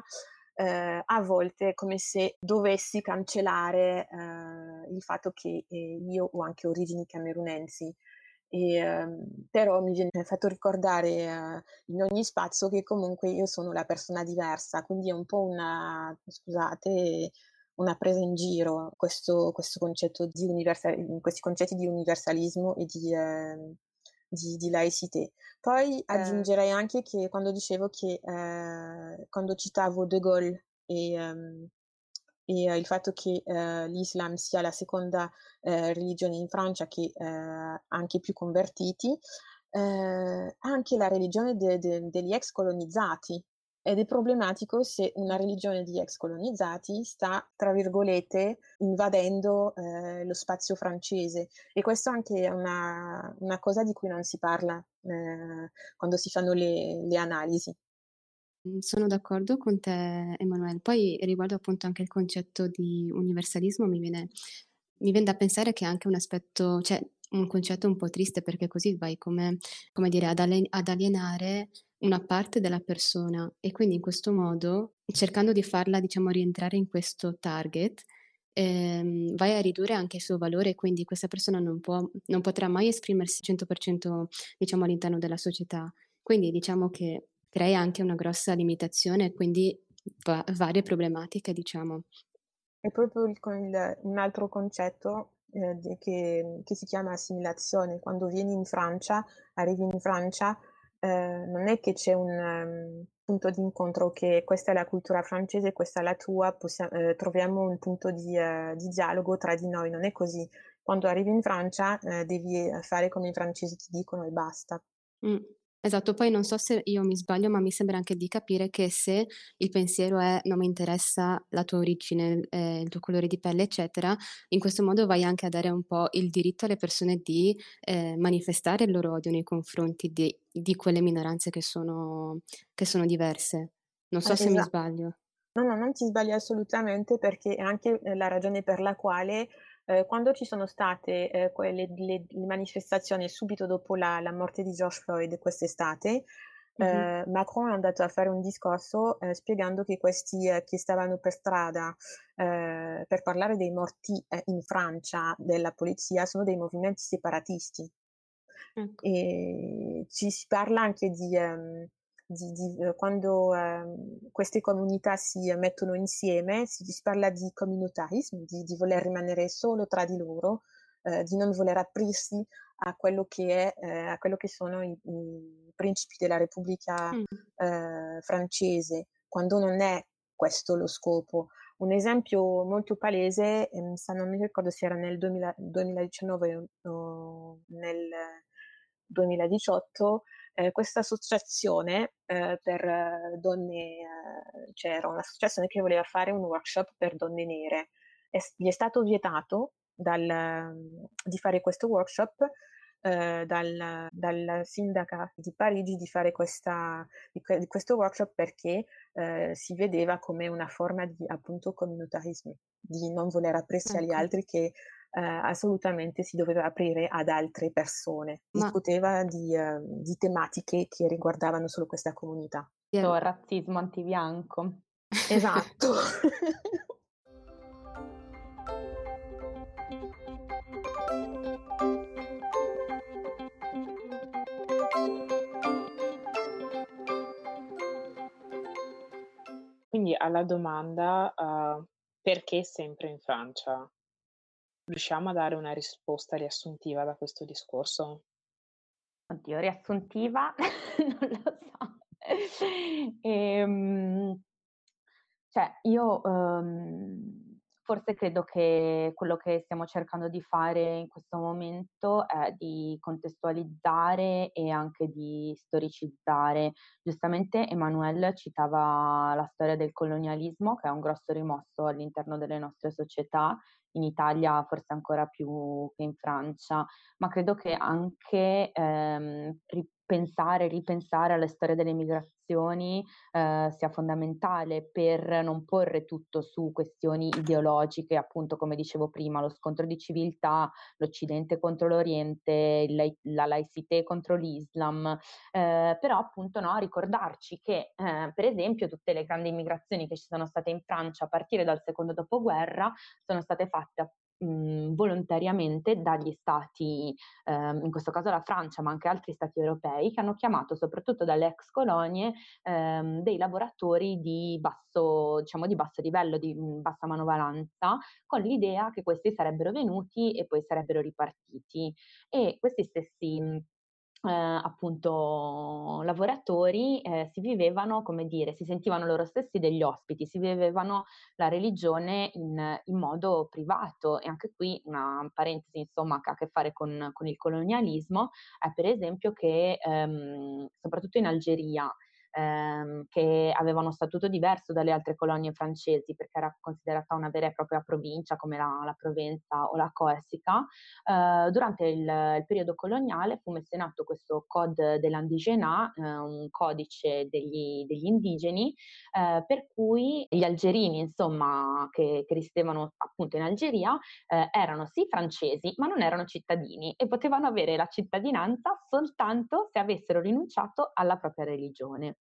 eh, a volte è come se dovessi cancellare eh, il fatto che eh, io ho anche origini camerunensi. E, ehm, però mi viene fatto ricordare eh, in ogni spazio che comunque io sono la persona diversa, quindi è un po' una, scusate, una presa in giro questo, questo concetto di universal, questi concetti di universalismo e di, eh, di, di laicité. Poi eh. aggiungerei anche che quando dicevo che eh, quando citavo De Gaulle e, um, e uh, il fatto che uh, l'Islam sia la seconda uh, religione in Francia che ha anche più convertiti, anche la religione de, de, degli ex colonizzati ed è problematico se una religione di ex colonizzati sta, tra virgolette, invadendo eh, lo spazio francese. E questo anche è una, una cosa di cui non si parla eh, quando si fanno le, le analisi. Mm, sono d'accordo con te, Emanuele. Poi riguardo appunto anche il concetto di universalismo, mi viene, mi viene da pensare che è anche un aspetto, cioè un concetto un po' triste perché così vai come, come dire, ad, alienare una parte della persona e quindi in questo modo, cercando di farla, diciamo, rientrare in questo target, ehm, vai a ridurre anche il suo valore, quindi questa persona non, può, non potrà mai esprimersi 100% diciamo, all'interno della società. Quindi diciamo che crea anche una grossa limitazione e quindi va- varie problematiche, diciamo. È proprio il, il, un altro concetto eh, che, che, si chiama assimilazione. Quando vieni in Francia, arrivi in Francia, eh, non è che c'è un um, punto di incontro che questa è la cultura francese, questa è la tua, possiamo, eh, troviamo un punto di, uh, di, dialogo tra di noi, non è così. Quando arrivi in Francia eh, devi fare come i francesi ti dicono e basta. Mm. Esatto, poi non so se io mi sbaglio, ma mi sembra anche di capire che se il pensiero è non mi interessa la tua origine, eh, il tuo colore di pelle, eccetera, in questo modo vai anche a dare un po' il diritto alle persone di eh, manifestare il loro odio nei confronti di, di quelle minoranze che sono, che sono diverse. Non so ah, se esatto. mi sbaglio. No, no, non ti sbagli assolutamente perché è anche eh, la ragione per la quale eh, quando ci sono state eh, quelle, le, le, manifestazioni subito dopo la, la, morte di George Floyd quest'estate, mm-hmm. Macron è andato a fare un discorso eh, spiegando che questi eh, che stavano per strada per parlare dei morti in Francia della polizia sono dei movimenti separatisti. Ecco. E ci si parla anche di... Um, di, di, eh, quando eh, queste comunità si mettono insieme, si, si parla di communautarismo, di, di, voler rimanere solo tra di loro, eh, di non voler aprirsi a quello che, è, eh, a quello che sono i, i, principi della Repubblica mm. Eh, francese, quando non è questo lo scopo. Un esempio molto palese, ehm, non mi ricordo se era nel 2000, 2019 o nel 2018 eh, questa associazione eh, per donne, eh, c'era cioè un'associazione che voleva fare un workshop per donne nere. È, gli è stato vietato dal, di fare questo workshop eh, dal, dal, sindaca di Parigi di fare questa, di, di questo workshop perché eh, si vedeva come una forma di appunto communautarismo, di non voler aprirsi ecco. agli altri che eh, assolutamente si doveva aprire ad altre persone. Ma... Discuteva di, eh, di, tematiche che riguardavano solo questa comunità. Il razzismo antibianco. Esatto. Quindi alla domanda uh, perché sempre in Francia? Riusciamo a dare una risposta riassuntiva da questo discorso? Oddio, riassuntiva? non lo so. Ehm, cioè, io um, Forse credo che quello che stiamo cercando di fare in questo momento è di contestualizzare e anche di storicizzare. Giustamente Emanuele citava la storia del colonialismo, che è un grosso rimosso all'interno delle nostre società, in Italia forse ancora più che in Francia, ma credo che anche ehm, pensare, ripensare alla storia delle migrazioni eh, sia fondamentale per non porre tutto su questioni ideologiche, appunto come dicevo prima, lo scontro di civiltà, l'Occidente contro l'Oriente, la, la laicité contro l'Islam, eh, però appunto no, ricordarci che eh, per esempio tutte le grandi migrazioni che ci sono state in Francia a partire dal secondo dopoguerra sono state fatte mh, volontariamente dagli stati, ehm, in questo caso la Francia, ma anche altri stati europei, che hanno chiamato soprattutto dalle ex colonie ehm, dei lavoratori di basso, diciamo, di basso livello, di mh, bassa manovalanza, con l'idea che questi sarebbero venuti e poi sarebbero ripartiti. E questi stessi eh, appunto lavoratori eh, si vivevano, come dire, si sentivano loro stessi degli ospiti, si vivevano la religione in, in modo privato e anche qui una parentesi insomma che ha a che fare con, con il colonialismo è per esempio che ehm, soprattutto in Algeria ehm, che aveva uno statuto diverso dalle altre colonie francesi perché era considerata una vera e propria provincia come la, la Provenza o la Corsica. Eh, durante il, il, periodo coloniale fu messo in atto questo Code de l'Indigénat, eh, un codice degli, degli indigeni, eh, per cui gli algerini, insomma, che, che risiedevano appunto in Algeria, eh, erano sì francesi, ma non erano cittadini e potevano avere la cittadinanza soltanto se avessero rinunciato alla propria religione.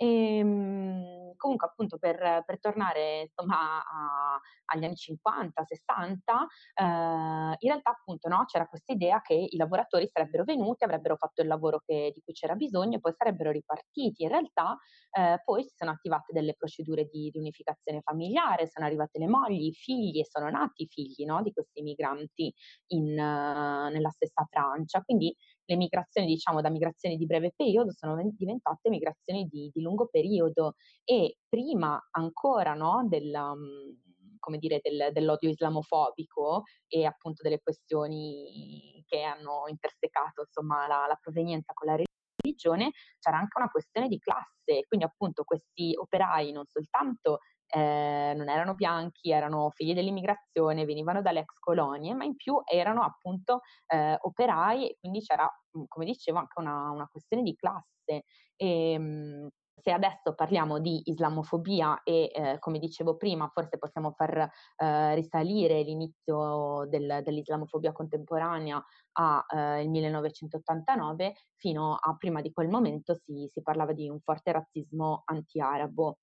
E, ehm, comunque appunto per, per tornare insomma a, agli anni 50, 60, eh, in realtà appunto no, c'era questa idea che i lavoratori sarebbero venuti, avrebbero fatto il lavoro che, di cui c'era bisogno e poi sarebbero ripartiti. In realtà eh, poi si sono attivate delle procedure di, di, unificazione familiare, sono arrivate le mogli, i figli e sono nati i figli no, di questi migranti in, uh, nella stessa Francia. Quindi le migrazioni, diciamo, da migrazioni di breve periodo sono diventate migrazioni di, di lungo periodo. E prima ancora no, della, mm, come dire, del, dell'odio islamofobico e appunto delle questioni che hanno intersecato insomma, la, la provenienza con la religione, c'era anche una questione di classe, quindi appunto questi operai non soltanto eh, non erano bianchi, erano figli dell'immigrazione, venivano dalle ex colonie, ma in più erano appunto eh, operai e quindi c'era, mm, come dicevo, anche una, una questione di classe. E, ehm, se adesso parliamo di islamofobia e, eh, come dicevo prima, forse possiamo far eh, risalire l'inizio del, dell'islamofobia contemporanea al eh, 1989, fino a prima di quel momento si, si parlava di un forte razzismo anti-arabo.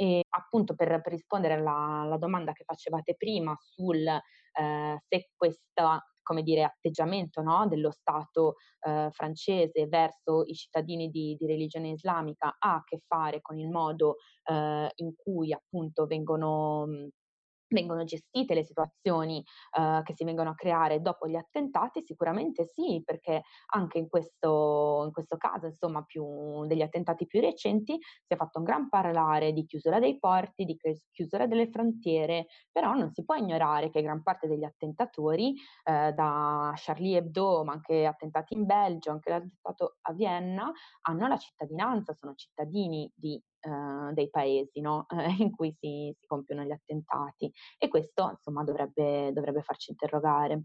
E appunto per, per rispondere alla, alla, domanda che facevate prima sul eh, se questo come dire, atteggiamento no, dello Stato eh, francese verso i cittadini di, di, religione islamica ha a che fare con il modo eh, in cui appunto vengono vengono gestite le situazioni uh, che si vengono a creare dopo gli attentati? Sicuramente sì, perché anche in questo, in questo caso, insomma, più, degli attentati più recenti, si è fatto un gran parlare di chiusura dei porti, di chiusura delle frontiere, però non si può ignorare che gran parte degli attentatori, eh, da Charlie Hebdo, ma anche attentati in Belgio, anche l'attentato a Vienna, hanno la cittadinanza, sono cittadini di eh, dei paesi no? eh, in cui si, si, compiono gli attentati e questo insomma dovrebbe, dovrebbe farci interrogare.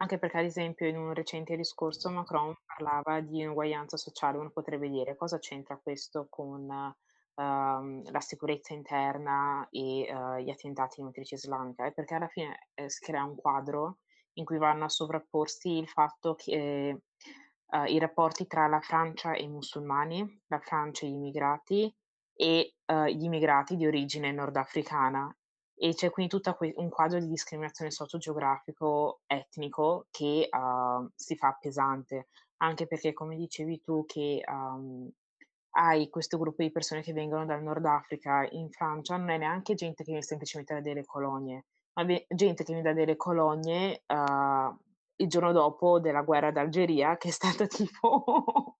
Anche perché, ad esempio, in un recente discorso Macron parlava di uguaglianza sociale, uno potrebbe dire cosa c'entra questo con uh, la sicurezza interna e uh, gli attentati in matrice islamica? È perché alla fine eh, si crea un quadro in cui vanno a sovrapporsi il fatto che uh, i rapporti tra la Francia e i musulmani, la Francia e gli immigrati e uh, gli immigrati di origine nordafricana. E c'è quindi tutto que- un quadro di discriminazione socio-geografico etnico che uh, si fa pesante, anche perché, come dicevi tu, che um, hai questo gruppo di persone che vengono dal Nord Africa in Francia, non è neanche gente che viene semplicemente da delle colonie, ma gente che viene da delle colonie uh, il giorno dopo della guerra d'Algeria, che è stata tipo,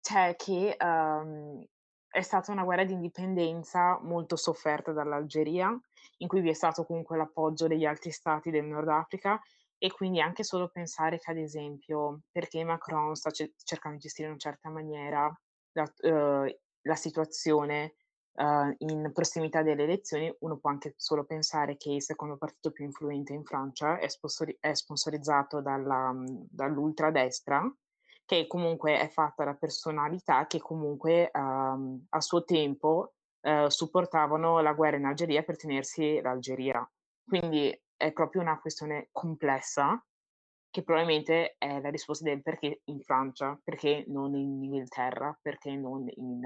cioè che um, è stata una guerra di indipendenza molto sofferta dall'Algeria, in cui vi è stato comunque l'appoggio degli altri stati del Nord Africa e quindi anche solo pensare che ad esempio perché Macron sta c- cercando di gestire in una certa maniera la, uh, la situazione uh, in prossimità delle elezioni, uno può anche solo pensare che il secondo partito più influente in Francia è, sponsor- è sponsorizzato dalla, dall'ultradestra, che comunque è fatta da personalità che comunque um, a suo tempo uh, supportavano la guerra in Algeria per tenersi l'Algeria. Quindi è proprio una questione complessa che probabilmente è la risposta del perché in Francia, perché non in Inghilterra, perché non in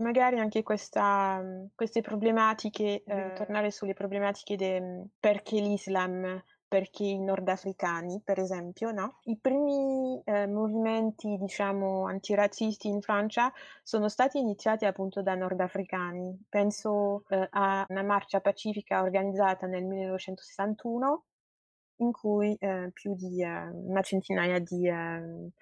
magari anche questa, queste problematiche, eh, tornare sulle problematiche de, perché l'Islam, perché i nordafricani, per esempio, no? I primi eh, movimenti, diciamo, antirazzisti in Francia sono stati iniziati appunto da nordafricani. Penso eh, a una marcia pacifica organizzata nel 1961 in cui eh, più di eh, una centinaia di eh,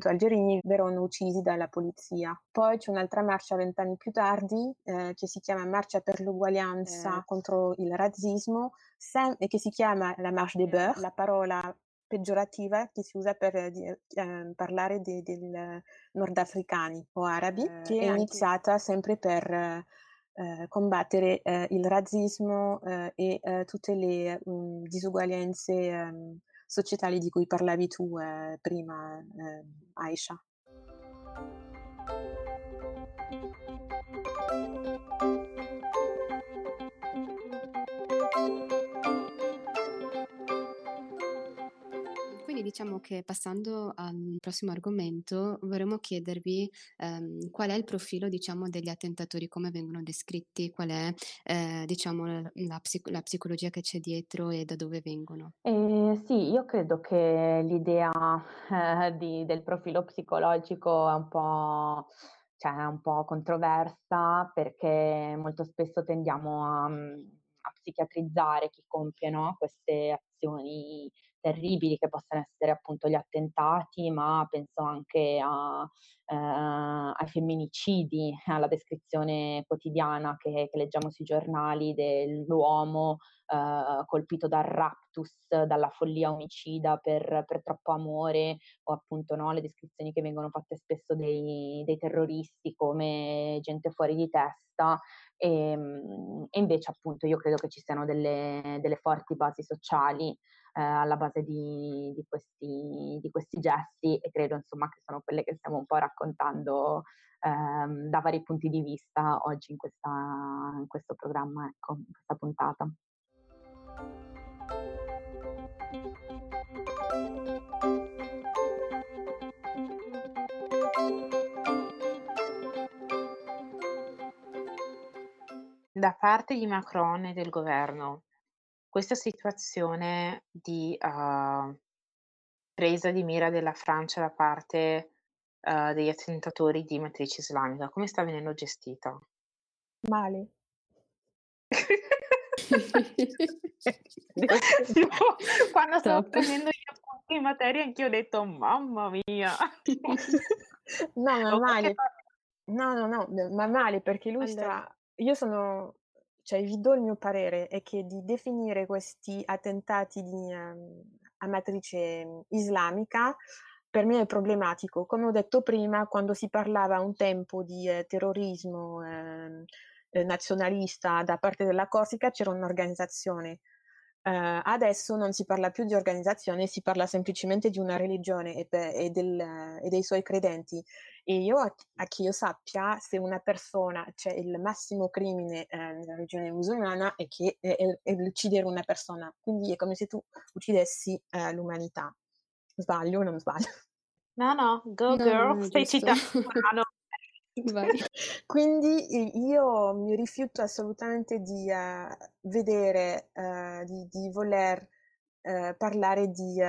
algerini verranno uccisi dalla polizia. Poi c'è un'altra marcia vent'anni più tardi eh, che si chiama Marcia per l'uguaglianza eh. contro il razzismo sem- e che si chiama la Marche des Beurs, la parola peggiorativa che si usa per eh, parlare dei nordafricani o arabi, che è iniziata sempre per eh, combattere eh, il razzismo eh, e eh, tutte le mh, mm, disuguaglianze ehm, societali di cui parlavi tu eh, prima, Aisha. Diciamo che passando al prossimo argomento, vorremmo chiedervi ehm, qual è il profilo, diciamo, degli attentatori, come vengono descritti, qual è, eh, diciamo, la, psic- la, psicologia che c'è dietro e da dove vengono. Eh, sì, io credo che l'idea eh, di, del profilo psicologico è un po' cioè un po' controversa perché molto spesso tendiamo a, a psichiatrizzare chi compie no, queste azioni terribili che possono essere appunto gli attentati, ma penso anche a, eh, ai femminicidi, alla descrizione quotidiana che, che leggiamo sui giornali dell'uomo eh, colpito dal raptus, dalla follia omicida per, per troppo amore, o appunto no, le descrizioni che vengono fatte spesso dei, dei terroristi come gente fuori di testa. E, ehm, e, invece appunto io credo che ci siano delle, delle forti basi sociali eh, alla base di, di, questi, di, questi, gesti e credo insomma che sono quelle che stiamo un po' raccontando ehm, da vari punti di vista oggi in, questa, in questo programma, ecco, in questa puntata. Da parte di Macron e del governo, questa situazione di, uhm, presa di mira della Francia da parte, uhm, degli attentatori di matrice islamica, come sta venendo gestita? Male. Quando stavo prendendo gli appunti in materia anch'io ho detto mamma mia. no, ma male. No, no, no, ma male perché lui allora. sta... Io sono... Cioè, vi do il mio parere, è che di definire questi attentati di, um, a matrice islamica per me è problematico. Come ho detto prima, quando si parlava un tempo di eh, terrorismo eh, nazionalista da parte della Corsica c'era un'organizzazione. Uh, adesso non si parla più di organizzazione, si parla semplicemente di una religione e, e, del, e dei suoi credenti. E io, a, a, chi io sappia, se una persona, cioè il massimo crimine eh, nella religione musulmana è, che, è, è, uccidere una persona, quindi è come se tu uccidessi eh, l'umanità. Sbaglio o non sbaglio? No, no, go no, girl, stai citando Quindi io mi rifiuto assolutamente di uh, vedere, uh, di, di, voler uh, parlare di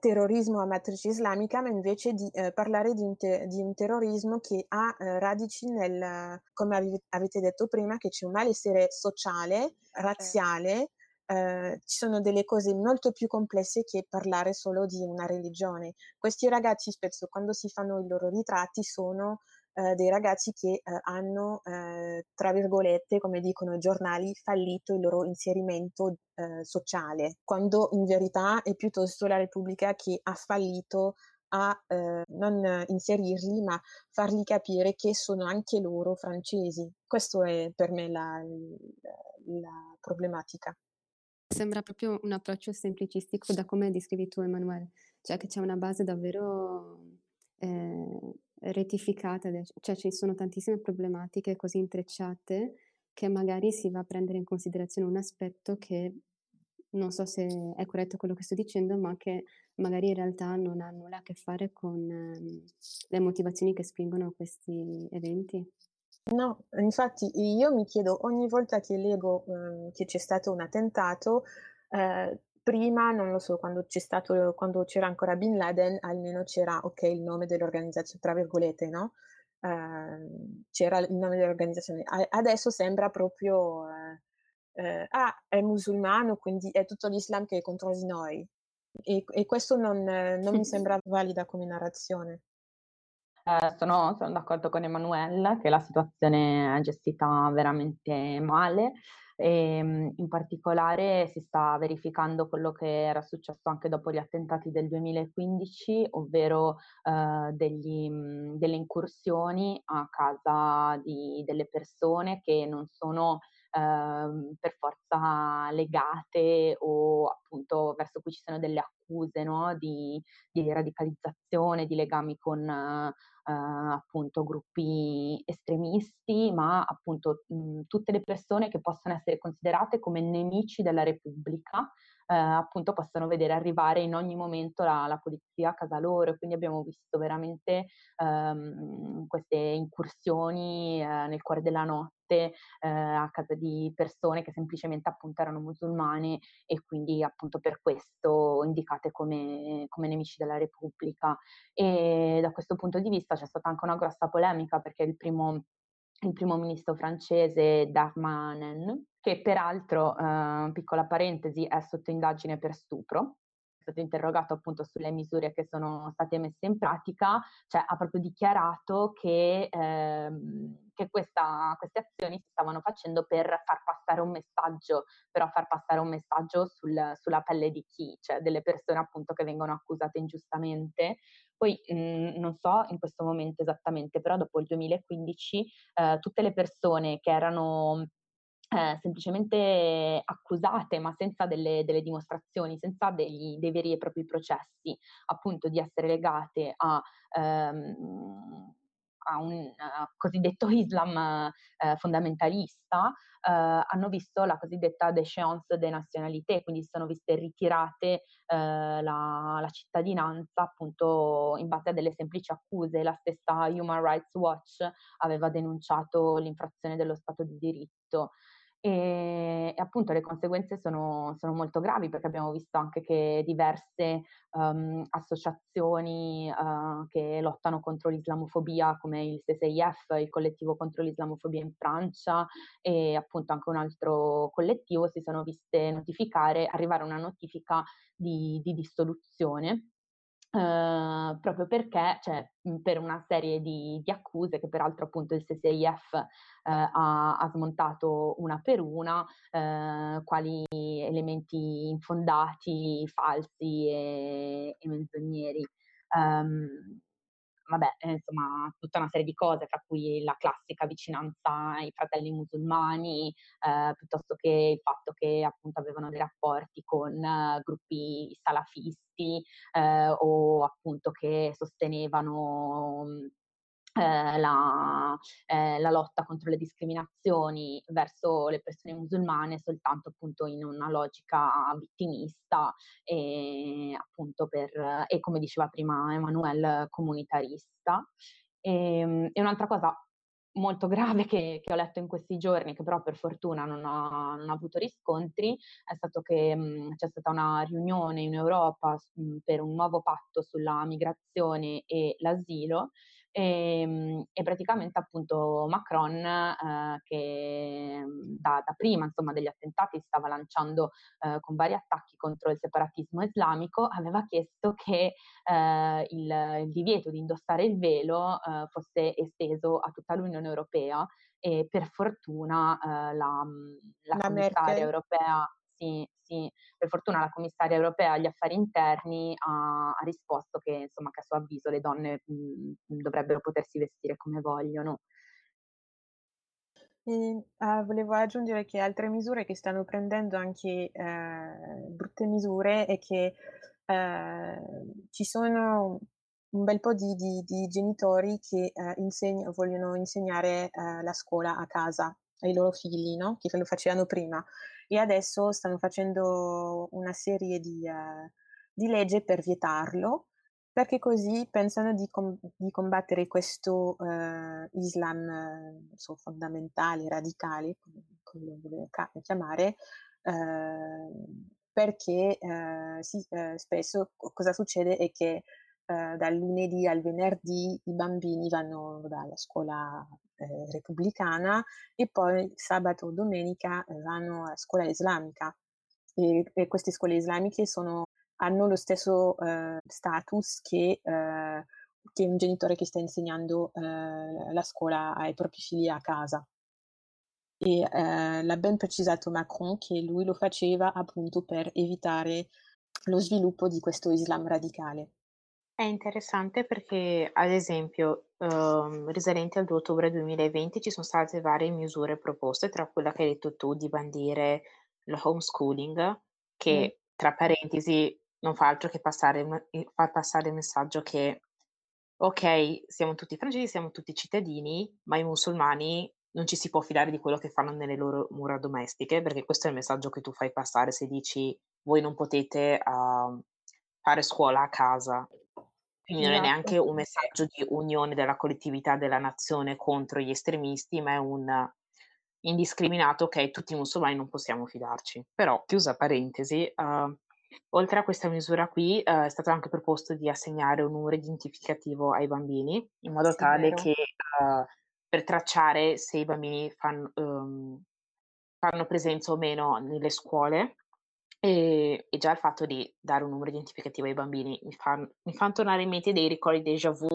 terrorismo a matrice islamica, ma invece di parlare di un, te- di un, terrorismo che ha radici nel, come avete, avete detto prima, che c'è un malessere sociale, razziale, eh, ci sono delle cose molto più complesse che parlare solo di una religione. Questi ragazzi spesso quando si fanno i loro ritratti sono eh, dei ragazzi che eh, hanno, eh, tra virgolette, come dicono i giornali, fallito il loro inserimento eh, sociale, quando in verità è piuttosto la Repubblica che ha fallito a eh, non inserirli, ma fargli capire che sono anche loro francesi. Questo è per me la, la, la problematica. Sembra proprio un approccio semplicistico da come descrivi tu Emanuele, cioè che c'è una base davvero eh, rettificata, cioè ci sono tantissime problematiche così intrecciate che magari si va a prendere in considerazione un aspetto che non so se è corretto quello che sto dicendo, ma che magari in realtà non ha nulla a che fare con eh, le motivazioni che spingono questi eventi. No, infatti io mi chiedo ogni volta che leggo eh, che c'è stato un attentato, eh, prima, non lo so, quando c'è stato, quando c'era ancora Bin Laden, almeno c'era, ok, il nome dell'organizzazione, tra virgolette, no? Eh, c'era il nome dell'organizzazione. A- adesso sembra proprio, eh, eh, ah, è musulmano, quindi è tutto l'Islam che è contro di noi. E, e questo non, non mi sembra valida come narrazione. Eh, sono, sono d'accordo con Emanuele che la situazione è gestita veramente male e ehm, in particolare si sta verificando quello che era successo anche dopo gli attentati del 2015, ovvero eh, degli, delle incursioni a casa di, delle persone che non sono eh, per forza legate o appunto verso cui ci sono delle accuse no? di, di, radicalizzazione, di legami con eh, appunto gruppi estremisti, ma appunto mh, tutte le persone che possono essere considerate come nemici della Repubblica eh, appunto possono vedere arrivare in ogni momento la, la polizia a casa loro. E quindi abbiamo visto veramente ehm, queste incursioni eh, nel cuore della notte eh, a casa di persone che semplicemente appunto erano musulmane e quindi appunto per questo indicate come, come nemici della Repubblica. E da questo punto di vista c'è stata anche una grossa polemica perché il primo il primo ministro francese Darmanin, che peraltro, eh, piccola parentesi, è sotto indagine per stupro, è stato interrogato appunto sulle misure che sono state messe in pratica, cioè ha proprio dichiarato che, ehm, che questa, queste azioni si stavano facendo per far passare un messaggio, però far passare un messaggio sul, sulla pelle di chi, cioè delle persone appunto che vengono accusate ingiustamente poi mh, mhmm, non so in questo momento esattamente, però dopo il 2015 eh, tutte le persone che erano eh, semplicemente accusate, ma senza delle, delle dimostrazioni, senza degli, dei veri e propri processi, appunto di essere legate a ehm, a un cosiddetto Islam uh, fondamentalista, uh, hanno visto la cosiddetta déchéance des nationalités, quindi sono viste ritirate la, la, cittadinanza appunto in base a delle semplici accuse. La stessa Human Rights Watch aveva denunciato l'infrazione dello Stato di diritto. E, e appunto le conseguenze sono, sono, molto gravi perché abbiamo visto anche che diverse um, associazioni uh, che lottano contro l'islamofobia come il CCIF, il collettivo contro l'islamofobia in Francia e appunto anche un altro collettivo si sono viste notificare, arrivare una notifica di, di dissoluzione Uh, proprio perché, cioè, per una serie di, di, accuse che peraltro appunto il CCIF uh, ha, ha, smontato una per una, uh, quali elementi infondati, falsi e, e menzogneri. Um, vabbè, eh, insomma, tutta una serie di cose, tra cui la classica vicinanza ai fratelli musulmani, eh, piuttosto che il fatto che appunto avevano dei rapporti con uh, gruppi salafisti eh, o appunto che sostenevano eh, la, eh, la, lotta contro le discriminazioni verso le persone musulmane soltanto appunto in una logica vittimista e appunto per, e come diceva prima Emanuele, comunitarista. E, ehm, e un'altra cosa molto grave che, che, ho letto in questi giorni, che però per fortuna non ha, non ha avuto riscontri, è stato che mh, c'è stata una riunione in Europa mh, per un nuovo patto sulla migrazione e l'asilo e, ehm, e praticamente appunto Macron eh, che da, da, prima insomma degli attentati stava lanciando eh, con vari attacchi contro il separatismo islamico aveva chiesto che eh, il, il, divieto di indossare il velo eh, fosse esteso a tutta l'Unione Europea e per fortuna eh, la, la, la commissaria europea sì, sì, per fortuna la commissaria europea agli affari interni ha, ha risposto che, insomma, che a suo avviso le donne mh, mhmm, dovrebbero potersi vestire come vogliono. E, uh, volevo aggiungere che altre misure che stanno prendendo anche uh, brutte misure è che uh, ci sono un bel po' di, di, di genitori che insegn- vogliono insegnare la scuola a casa ai loro figli, no? che lo facevano prima e adesso stanno facendo una serie di, uh, di leggi per vietarlo, perché così pensano di, com- di combattere questo uh, Islam so, fondamentale, radicale, come, lo vuole chiamare, perché sì, spesso cosa succede è che dal lunedì al venerdì i bambini vanno dalla scuola eh, repubblicana e poi sabato o domenica eh, vanno a scuola islamica e, e queste scuole islamiche sono, hanno lo stesso eh, status che, eh, che, un genitore che sta insegnando eh, la scuola ai propri figli a casa. E eh, l'ha ben precisato Macron che lui lo faceva appunto per evitare lo sviluppo di questo Islam radicale. È interessante perché, ad esempio, uhm, risalenti al 2 ottobre 2020 ci sono state varie misure proposte, tra quella che hai detto tu di bandire lo homeschooling, che Mh. tra parentesi non fa altro che passare far passare il messaggio che: "Okay, siamo tutti francesi, siamo tutti cittadini, ma i musulmani non ci si può fidare di quello che fanno nelle loro mura domestiche", perché questo è il messaggio che tu fai passare se dici: "Voi non potete, uhm, fare scuola a casa". Quindi non è Esatto. neanche un messaggio di unione della collettività della nazione contro gli estremisti, ma è un indiscriminato: "Okay, tutti i musulmani non possiamo fidarci". Però, chiusa parentesi, uhm, oltre a questa misura qui, uhm, è stato anche proposto di assegnare un numero identificativo ai bambini, in modo Sì, tale che uhm, per tracciare se i bambini fan uhm, fanno presenza o meno nelle scuole. E e già il fatto di dare un numero identificativo ai bambini mi fan mi fan tornare in mente dei ricordi déjà vu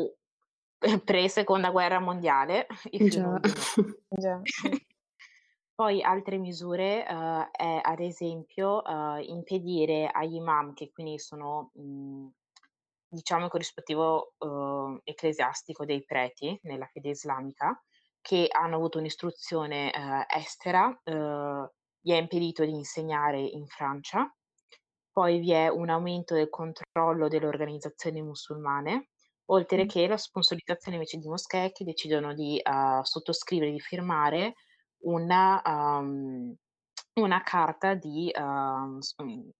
pre-seconda guerra mondiale, Già. Già. Poi altre misure, uhm, è ad esempio, uhm, impedire agli imam, che quindi sono, mhmm, diciamo il corrispettivo, uhm, ecclesiastico dei preti nella fede islamica, che hanno avuto un'istruzione, uhm, estera, gli è impedito di insegnare in Francia. Poi vi è un aumento del controllo delle organizzazioni musulmane, oltre che la sponsorizzazione invece di moschee che decidono di, uhm, sottoscrivere, di firmare una uhm, una carta di mhmm,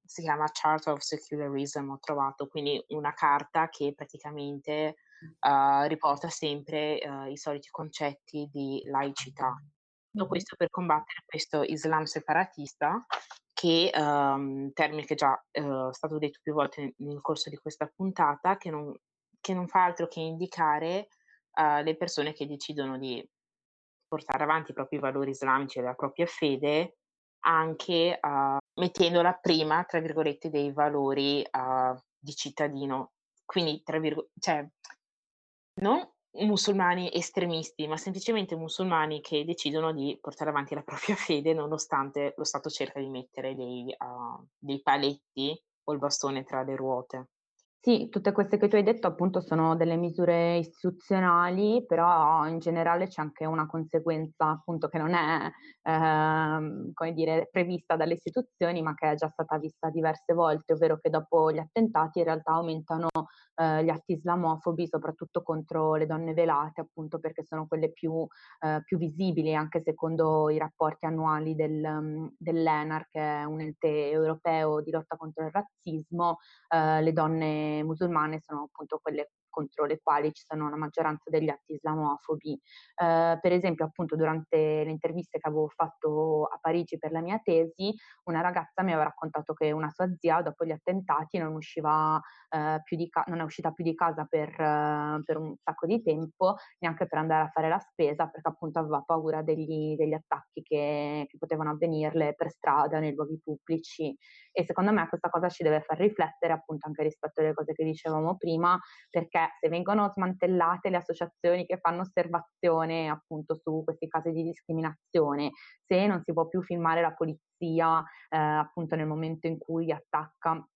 si chiama Charter of Secularism ho trovato, quindi una carta che praticamente, uhm, riporta sempre, uhm, i soliti concetti di laicità. Tutto questo per combattere questo Islam separatista che, uhm, termine che già, uhm, stato detto più volte nel corso di questa puntata, che non che non fa altro che indicare, uhm, le persone che decidono di portare avanti i propri valori islamici e la propria fede anche, uhm, mettendola prima, tra virgolette, dei valori, uhm, di cittadino. Quindi tra virgo cioè non musulmani estremisti, ma semplicemente musulmani che decidono di portare avanti la propria fede nonostante lo Stato cerca di mettere dei, uhm, dei paletti o il bastone tra le ruote. Sì, tutte queste che tu hai detto appunto sono delle misure istituzionali, però in generale c'è anche una conseguenza appunto che non è, ehm, come dire, prevista dalle istituzioni, ma che è già stata vista diverse volte, ovvero che dopo gli attentati in realtà aumentano eh, gli atti islamofobi, soprattutto contro le donne velate, appunto perché sono quelle più, eh, più visibili, anche secondo i rapporti annuali del, dell'ENAR, che è un ente europeo di lotta contro il razzismo, eh, le donne musulmane sono appunto quelle contro le quali ci sono la maggioranza degli atti islamofobi. Eh, per esempio, appunto, durante le interviste che avevo fatto a Parigi per la mia tesi, una ragazza mi aveva raccontato che una sua zia, dopo gli attentati, non, usciva, eh, più di ca- non è uscita più di casa per, eh, per, un sacco di tempo, neanche per andare a fare la spesa, perché appunto aveva paura degli, degli attacchi che, che potevano avvenirle per strada, nei luoghi pubblici. E secondo me questa cosa ci deve far riflettere appunto anche rispetto alle cose che dicevamo prima, perché se vengono smantellate le associazioni che fanno osservazione appunto su questi casi di discriminazione, se non si può più filmare la polizia eh, appunto nel momento in cui attacca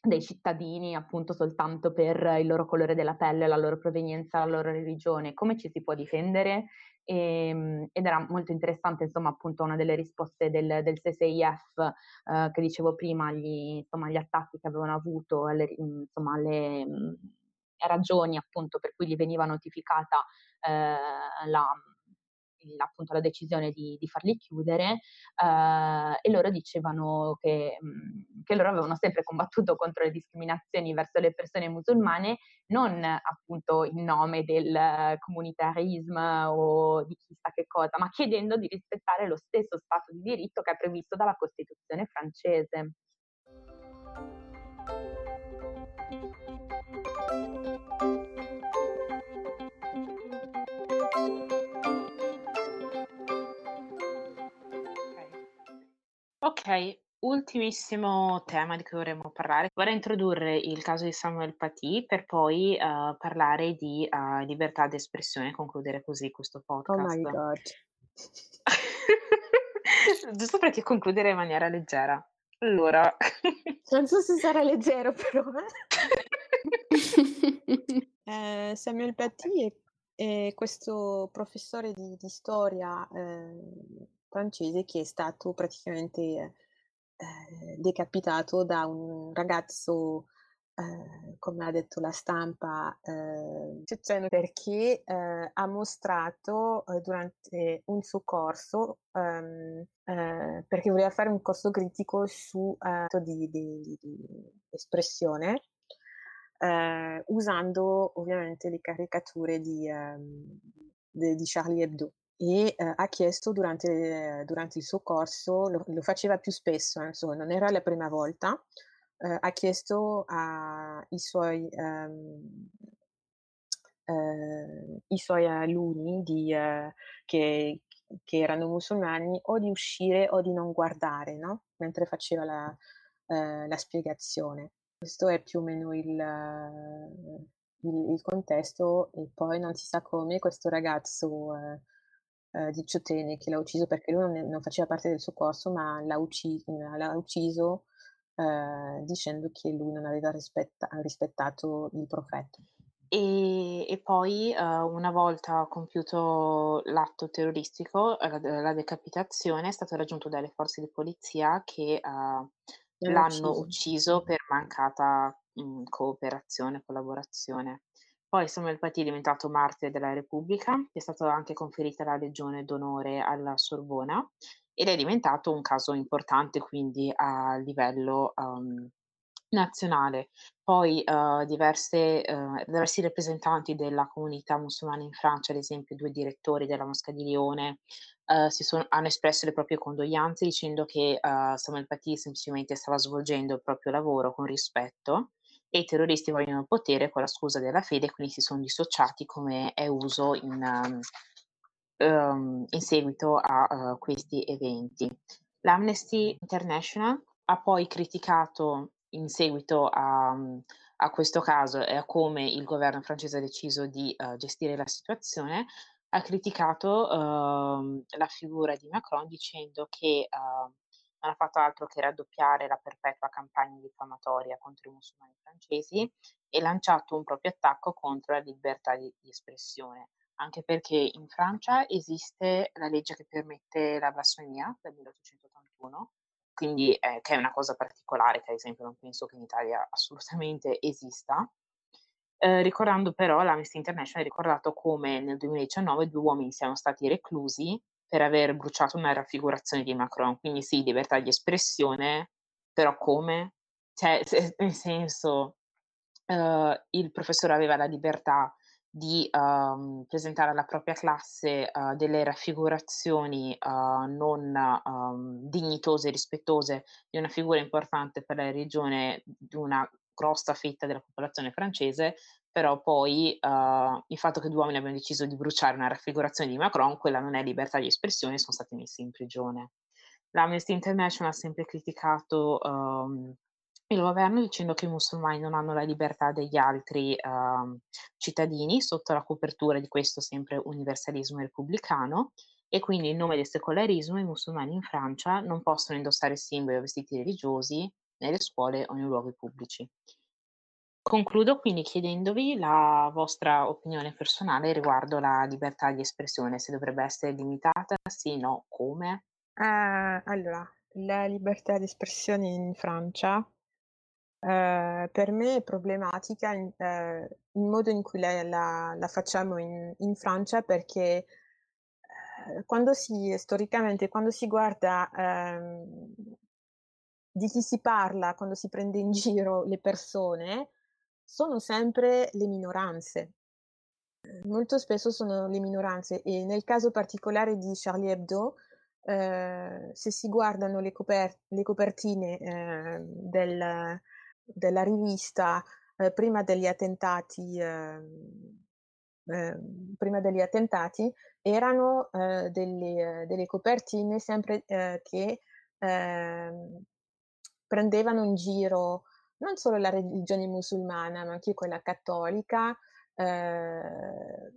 dei cittadini appunto soltanto per il loro colore della pelle, la loro provenienza, la loro religione, come ci si può difendere? E, ehm, ed era molto interessante insomma appunto una delle risposte del, del CSIF eh, che dicevo prima, gli, insomma, gli attacchi che avevano avuto, alle, insomma, alle, ragioni appunto per cui gli veniva notificata eh, la, appunto la decisione di, di farli chiudere eh, e loro dicevano che, che, loro avevano sempre combattuto contro le discriminazioni verso le persone musulmane non appunto in nome del comunitarismo o di chissà che cosa, ma chiedendo di rispettare lo stesso stato di diritto che è previsto dalla Costituzione francese. Ok, ultimissimo tema di cui vorremmo parlare. Vorrei introdurre il caso di Samuel Paty per poi uh, parlare di uh, libertà d'espressione e concludere così questo podcast. Oh my god. Giusto perché concludere in maniera leggera. Allora. non so se sarà leggero però. eh, Samuel Paty è, è, questo professore di, di storia eh, francese che è stato praticamente eh, decapitato da un ragazzo, eh, come ha detto la stampa, eh, perché eh, ha mostrato eh, durante un suo corso, ehm, eh, perché voleva fare un corso critico su di, di, di, espressione. usando ovviamente le caricature di, ehm, di Charlie Hebdo e eh, ha chiesto durante, durante, il suo corso, lo, lo faceva più spesso, insomma, non era la prima volta, eh, ha chiesto ai suoi, um, suoi alunni di, eh, che, che, erano musulmani o di uscire o di non guardare, no? mentre faceva la, la, spiegazione. Questo è più o meno il, il, il, contesto e poi non si sa come questo ragazzo eh, di Ciotene che l'ha ucciso perché lui non, non, faceva parte del suo corso, ma l'ha, ucci- l'ha ucciso eh, dicendo che lui non aveva rispetta- rispettato il profeta. E, e poi uh, una volta compiuto l'atto terroristico, la, la, decapitazione, è stato raggiunto dalle forze di polizia che uh, l'hanno ucciso. ucciso per mancata cooperazione, collaborazione. Poi Samuel Paty è diventato martire della Repubblica, è stata anche conferita la Legione d'Onore alla Sorbona ed è diventato un caso importante quindi a livello um, nazionale. Poi uh, diverse, uh, diversi rappresentanti della comunità musulmana in Francia, ad esempio due direttori della Mosca di Lione, uh, son, hanno espresso le proprie condoglianze dicendo che Samuel Paty semplicemente stava svolgendo il proprio lavoro con rispetto e i terroristi vogliono il potere con la scusa della fede, quindi si sono dissociati come è uso in, um, in seguito a uh, questi eventi. L'Amnesty International ha poi criticato in seguito a, a, questo caso e a come il governo francese ha deciso di uh, gestire la situazione, ha criticato uh, la figura di Macron dicendo che uh, non ha fatto altro che raddoppiare la perpetua campagna diffamatoria contro i musulmani francesi e lanciato un proprio attacco contro la libertà di, di espressione, anche perché in Francia esiste la legge che permette la blasfemia del 1881, quindi eh, che è una cosa particolare che ad esempio non penso che in Italia assolutamente esista. Eh, ricordando però, l'Amnesty International ha ricordato come nel 2019 due uomini siano stati reclusi per aver bruciato una raffigurazione di Macron. Quindi sì, libertà di espressione, però come? Cioè, se, nel senso, uh, il professore aveva la libertà di uh, presentare alla propria classe uh, delle raffigurazioni non um, dignitose e rispettose di una figura importante per la religione di una grossa fetta della popolazione francese, però poi uh, il fatto che due uomini abbiano deciso di bruciare una raffigurazione di Macron, quella non è libertà di espressione, sono stati messi in prigione. L'Amnesty International ha sempre criticato um, il governo dicendo che i musulmani non hanno la libertà degli altri uh, cittadini sotto la copertura di questo sempre universalismo repubblicano e quindi in nome del secolarismo i musulmani in Francia non possono indossare simboli o vestiti religiosi nelle scuole o nei luoghi pubblici. Concludo quindi chiedendovi la vostra opinione personale riguardo la libertà di espressione, se dovrebbe essere limitata, sì, no, come? Uh, allora, la libertà di espressione in Francia uh, per me è problematica in, uh, il modo in cui la, la, la facciamo in, in, Francia perché quando si, storicamente, quando si guarda ehm, di chi si parla, quando si prende in giro le persone, sono sempre le minoranze. Molto spesso sono le minoranze e nel caso particolare di Charlie Hebdo, eh, se si guardano le, coper- le copertine eh, del, della rivista eh, prima degli attentati, ehm, ehm, prima degli attentati erano eh, delle, delle, copertine sempre eh, che ehm, prendevano in giro non solo la religione musulmana, ma anche quella cattolica, eh,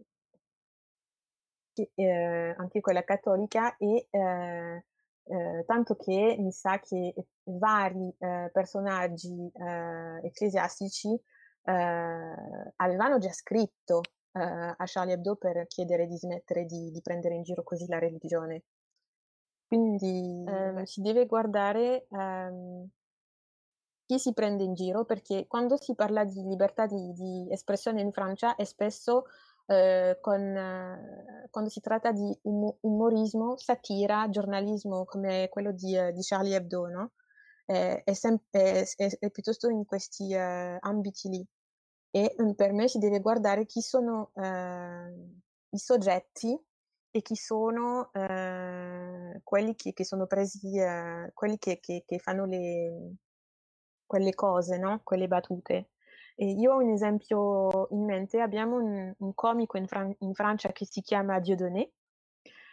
eh, anche quella cattolica e eh, eh, tanto che mi sa che vari eh, personaggi eh, ecclesiastici avevano già scritto a Charlie Hebdo per chiedere di smettere di, di, prendere in giro così la religione. Quindi ehm, si deve guardare ehm, chi si prende in giro, perché quando si parla di libertà di, di espressione in Francia è spesso eh, con, eh, quando si tratta di um- umorismo, satira, giornalismo come quello di, uh, di Charlie Hebdo, no? è, è, sem- è, è, piuttosto in questi uh, ambiti lì. E um, per me si deve guardare chi sono uh, i soggetti e chi sono quelli che, che, sono presi, quelli che, che, che fanno le, quelle cose, no? Quelle battute. E io ho un esempio in mente, abbiamo un, un comico in, Fran- in, Francia che si chiama Dieudonné.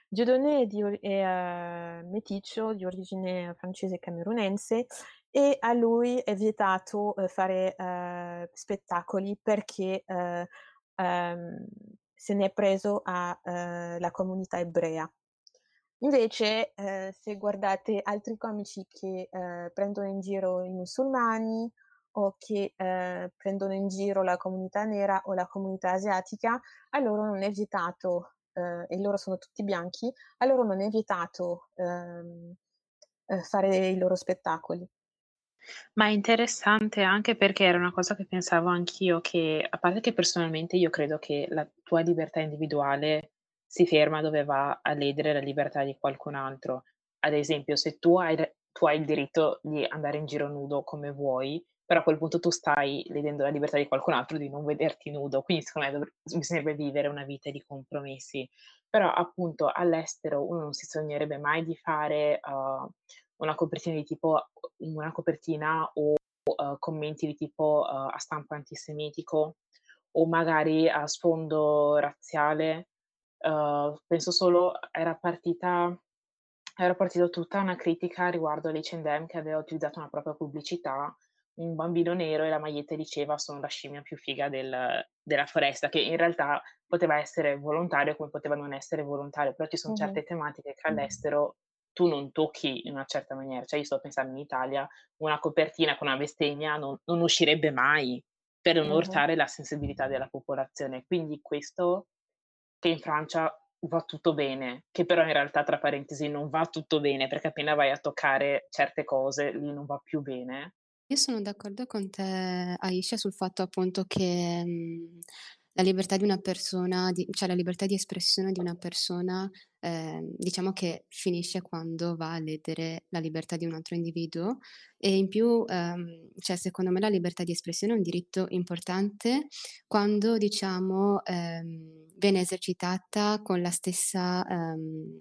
Dieudonné è, di, è uh, meticcio di origine francese camerunense e a lui è vietato uh, fare uh, spettacoli perché um, se ne è preso alla comunità ebrea. Invece, eh, se guardate altri comici che eh, prendono in giro i musulmani o che eh, prendono in giro la comunità nera o la comunità asiatica, a loro non è vietato, eh, e loro sono tutti bianchi, a loro non è vietato ehm, eh, fare i loro spettacoli. Ma è interessante anche perché era una cosa che pensavo anch'io, che a parte che personalmente io credo che la tua libertà individuale si ferma dove va a ledere la libertà di qualcun altro. Ad esempio, se tu hai, tu hai il diritto di andare in giro nudo come vuoi, però a quel punto tu stai ledendo la libertà di qualcun altro di non vederti nudo, quindi secondo me dov- bisognerebbe vivere una vita di compromessi. Però appunto all'estero uno non si sognerebbe mai di fare uh, una copertina di tipo una copertina o uh, commenti di tipo uh, a stampo antisemitico o magari a sfondo razziale. Penso solo era partita era partita tutta una critica riguardo all'H&M che aveva utilizzato una propria pubblicità un bambino nero e la maglietta diceva sono la scimmia più figa del, della foresta, che in realtà poteva essere volontario come poteva non essere volontario, però ci sono uh-huh. certe tematiche che all'estero tu non tocchi in una certa maniera. Cioè io sto pensando in Italia, una copertina con una bestemmia non, non uscirebbe mai per non uh-huh. urtare la sensibilità della popolazione. Quindi questo che in Francia va tutto bene, che però in realtà tra parentesi non va tutto bene perché appena vai a toccare certe cose lì non va più bene. Io sono d'accordo con te, Aisha, sul fatto appunto che mh, la libertà di una persona, di- cioè la libertà di espressione di una persona, eh, diciamo che finisce quando va a ledere la libertà di un altro individuo e in più, ehm, cioè secondo me la libertà di espressione è un diritto importante quando, diciamo, ehm, viene esercitata con la stessa ehm,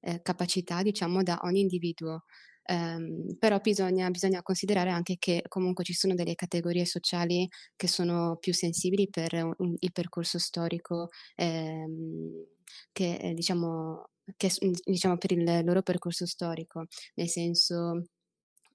eh, capacità, diciamo, da ogni individuo. Um, però bisogna, bisogna, considerare anche che comunque ci sono delle categorie sociali che sono più sensibili per un, il percorso storico ehm, che, eh, diciamo, che, diciamo per il loro percorso storico, nel senso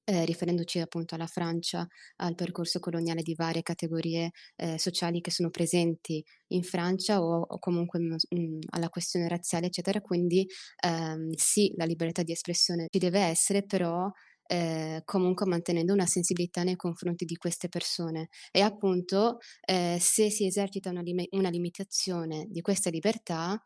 eh, riferendoci appunto alla Francia, al percorso coloniale di varie categorie eh, sociali che sono presenti in Francia o, o comunque mh, mm, mm, alla questione razziale, eccetera. Quindi ehm, sì, la libertà di espressione ci deve essere, però eh, comunque mantenendo una sensibilità nei confronti di queste persone e appunto eh, se si esercita una, lim- una limitazione di questa libertà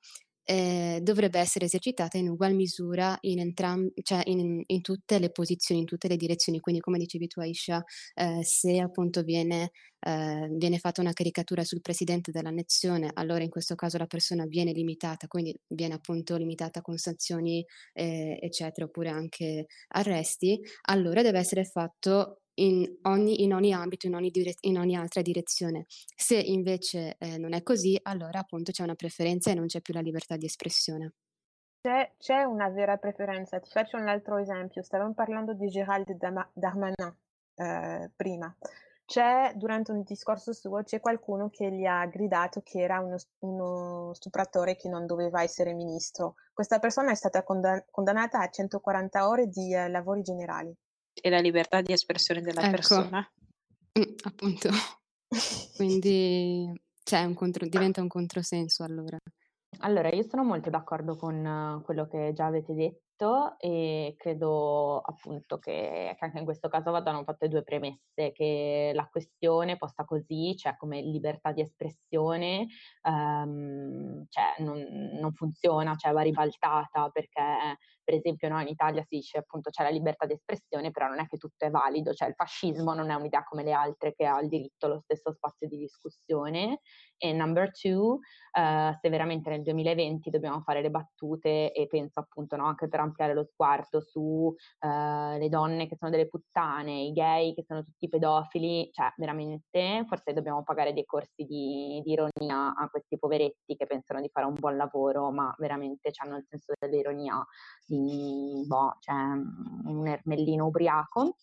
eh, dovrebbe essere esercitata in ugual misura in, entram- cioè in, in, tutte le posizioni, in tutte le direzioni. Quindi, come dicevi tu, Aisha, eh, se appunto viene, eh, viene, fatta una caricatura sul presidente della nazione, allora in questo caso la persona viene limitata, quindi viene appunto limitata con sanzioni, eh, eccetera, oppure anche arresti, allora deve essere fatto in ogni, in ogni ambito, in ogni, dire- in ogni, altra direzione. Se invece eh, non è così, allora appunto c'è una preferenza e non c'è più la libertà di espressione. C'è, c'è una vera preferenza. Ti faccio un altro esempio. Stavamo parlando di Gérald Darmanin eh, prima. C'è, durante un discorso suo, c'è qualcuno che gli ha gridato che era uno, uno stupratore che non doveva essere ministro. Questa persona è stata condan- condannata a 140 ore di eh, lavori generali e la libertà di espressione della ecco. persona. Mm, appunto. Quindi cioè, un contro- diventa un controsenso allora. Allora, io sono molto d'accordo con quello che già avete detto detto e credo appunto che, che, anche in questo caso vadano fatte due premesse, che la questione posta così, cioè come libertà di espressione, um, cioè non, non, funziona, cioè va ribaltata perché per esempio no, in Italia si dice appunto c'è la libertà di espressione, però non è che tutto è valido, cioè il fascismo non è un'idea come le altre che ha il diritto allo stesso spazio di discussione. E number two, uh, se veramente nel 2020 dobbiamo fare le battute e penso appunto no, anche per ampliare lo sguardo su uh, le donne che sono delle puttane, i gay che sono tutti pedofili, cioè veramente forse dobbiamo pagare dei corsi di, di ironia a questi poveretti che pensano di fare un buon lavoro, ma veramente hanno il senso dell'ironia di boh, cioè, un ermellino ubriaco.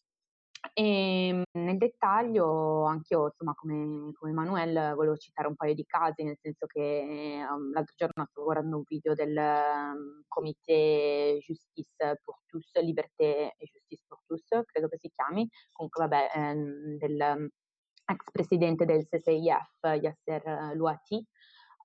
E ehm, nel dettaglio, anch'io, insomma, come, come Manuel, volevo citare un paio di casi, nel senso che um, l'altro giorno stavo guardando un video del um, Comité Justice pour tous, Liberté et Justice pour tous, credo che si chiami, comunque vabbè, ehm, del um, ex presidente del CCIF, Yasser Louati,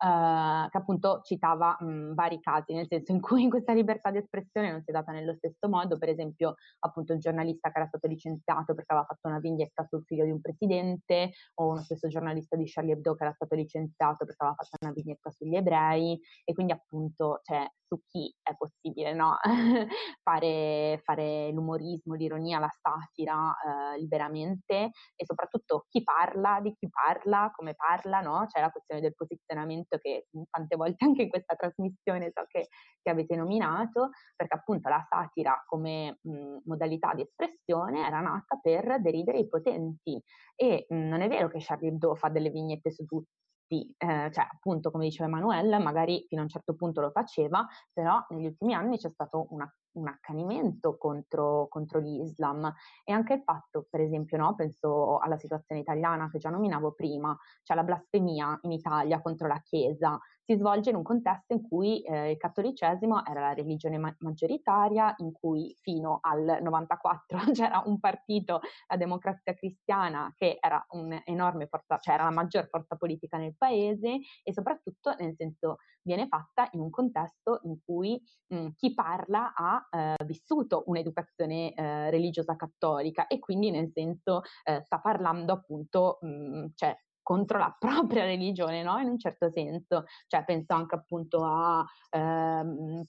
Uh, che appunto citava mh, vari casi, nel senso in cui questa libertà di espressione non si è data nello stesso modo, per esempio appunto il giornalista che era stato licenziato perché aveva fatto una vignetta sul figlio di un presidente, o uno stesso giornalista di Charlie Hebdo che era stato licenziato perché aveva fatto una vignetta sugli ebrei, e quindi appunto cioè, su chi è possibile no? fare, fare, l'umorismo, l'ironia, la satira uh, liberamente, e soprattutto chi parla, di chi parla, come parla, no? C'è la questione del posizionamento argomento che tante volte anche in questa trasmissione so che, che avete nominato, perché appunto la satira come mh, modalità di espressione era nata per deridere i potenti. E mh, non è vero che Charlie Hebdo fa delle vignette su tutti eh, cioè appunto come diceva Emanuele, magari fino a un certo punto lo faceva, però negli ultimi anni c'è stato una un accanimento contro, contro l'Islam e anche il fatto, per esempio, no, penso alla situazione italiana che già nominavo prima, cioè la blasfemia in Italia contro la Chiesa, si svolge in un contesto in cui eh, il cattolicesimo era la religione ma- maggioritaria, in cui fino al 94 c'era un partito, la democrazia cristiana, che era un'enorme forza, cioè era la maggior forza politica nel paese e soprattutto nel senso viene fatta in un contesto in cui mh, chi parla ha eh, vissuto un'educazione eh, religiosa cattolica e quindi nel senso eh, sta parlando appunto, mh, cioè contro la propria religione, no? In un certo senso, cioè penso anche appunto a ehm,